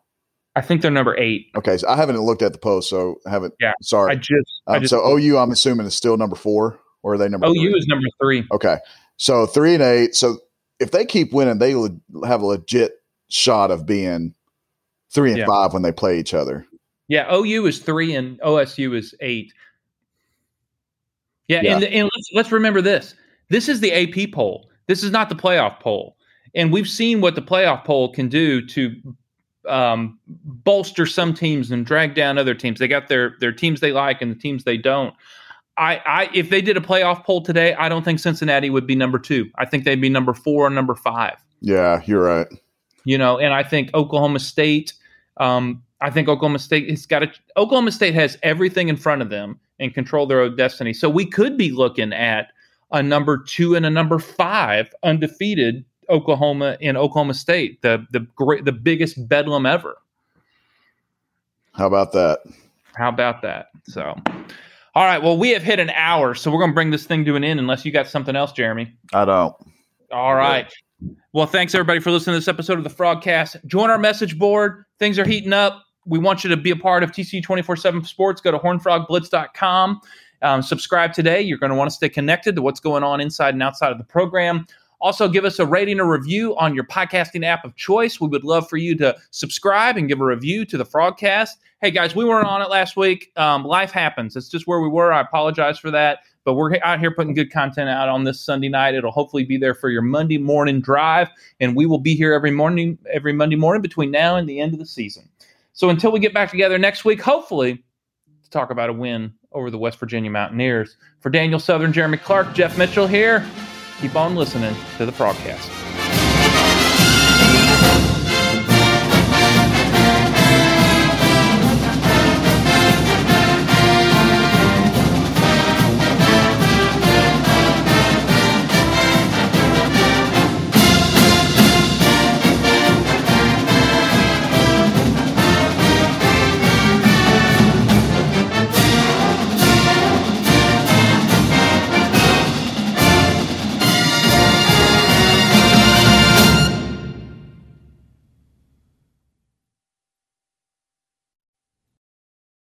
I think they're number eight. Okay, so I haven't looked at the post, so I haven't. Yeah, sorry. I just, um, I just so OU. I'm assuming is still number four, or are they number? OU three? is number three. Okay, so three and eight. So if they keep winning, they would have a legit shot of being three and yeah. five when they play each other. Yeah, OU is three and OSU is eight. Yeah, yeah. and, and let's, let's remember this: this is the AP poll. This is not the playoff poll, and we've seen what the playoff poll can do to um, bolster some teams and drag down other teams. They got their their teams they like and the teams they don't. I, I if they did a playoff poll today, I don't think Cincinnati would be number two. I think they'd be number four or number five. Yeah, you're right. You know, and I think Oklahoma State. Um, I think Oklahoma State has got a, Oklahoma State has everything in front of them and control their own destiny. So we could be looking at a number two and a number five undefeated Oklahoma in Oklahoma State, the the great the biggest bedlam ever. How about that? How about that? So, all right. Well, we have hit an hour, so we're going to bring this thing to an end. Unless you got something else, Jeremy. I don't. All right. Well, thanks everybody for listening to this episode of the Frogcast. Join our message board. Things are heating up. We want you to be a part of TC 24 7 Sports. Go to hornfrogblitz.com. Um, subscribe today. You're going to want to stay connected to what's going on inside and outside of the program. Also, give us a rating or review on your podcasting app of choice. We would love for you to subscribe and give a review to the Frogcast. Hey, guys, we weren't on it last week. Um, life happens. It's just where we were. I apologize for that. But we're out here putting good content out on this Sunday night. It'll hopefully be there for your Monday morning drive. And we will be here every morning, every Monday morning between now and the end of the season. So until we get back together next week, hopefully, to talk about a win over the West Virginia Mountaineers. For Daniel Southern, Jeremy Clark, Jeff Mitchell here. Keep on listening to the Frogcast.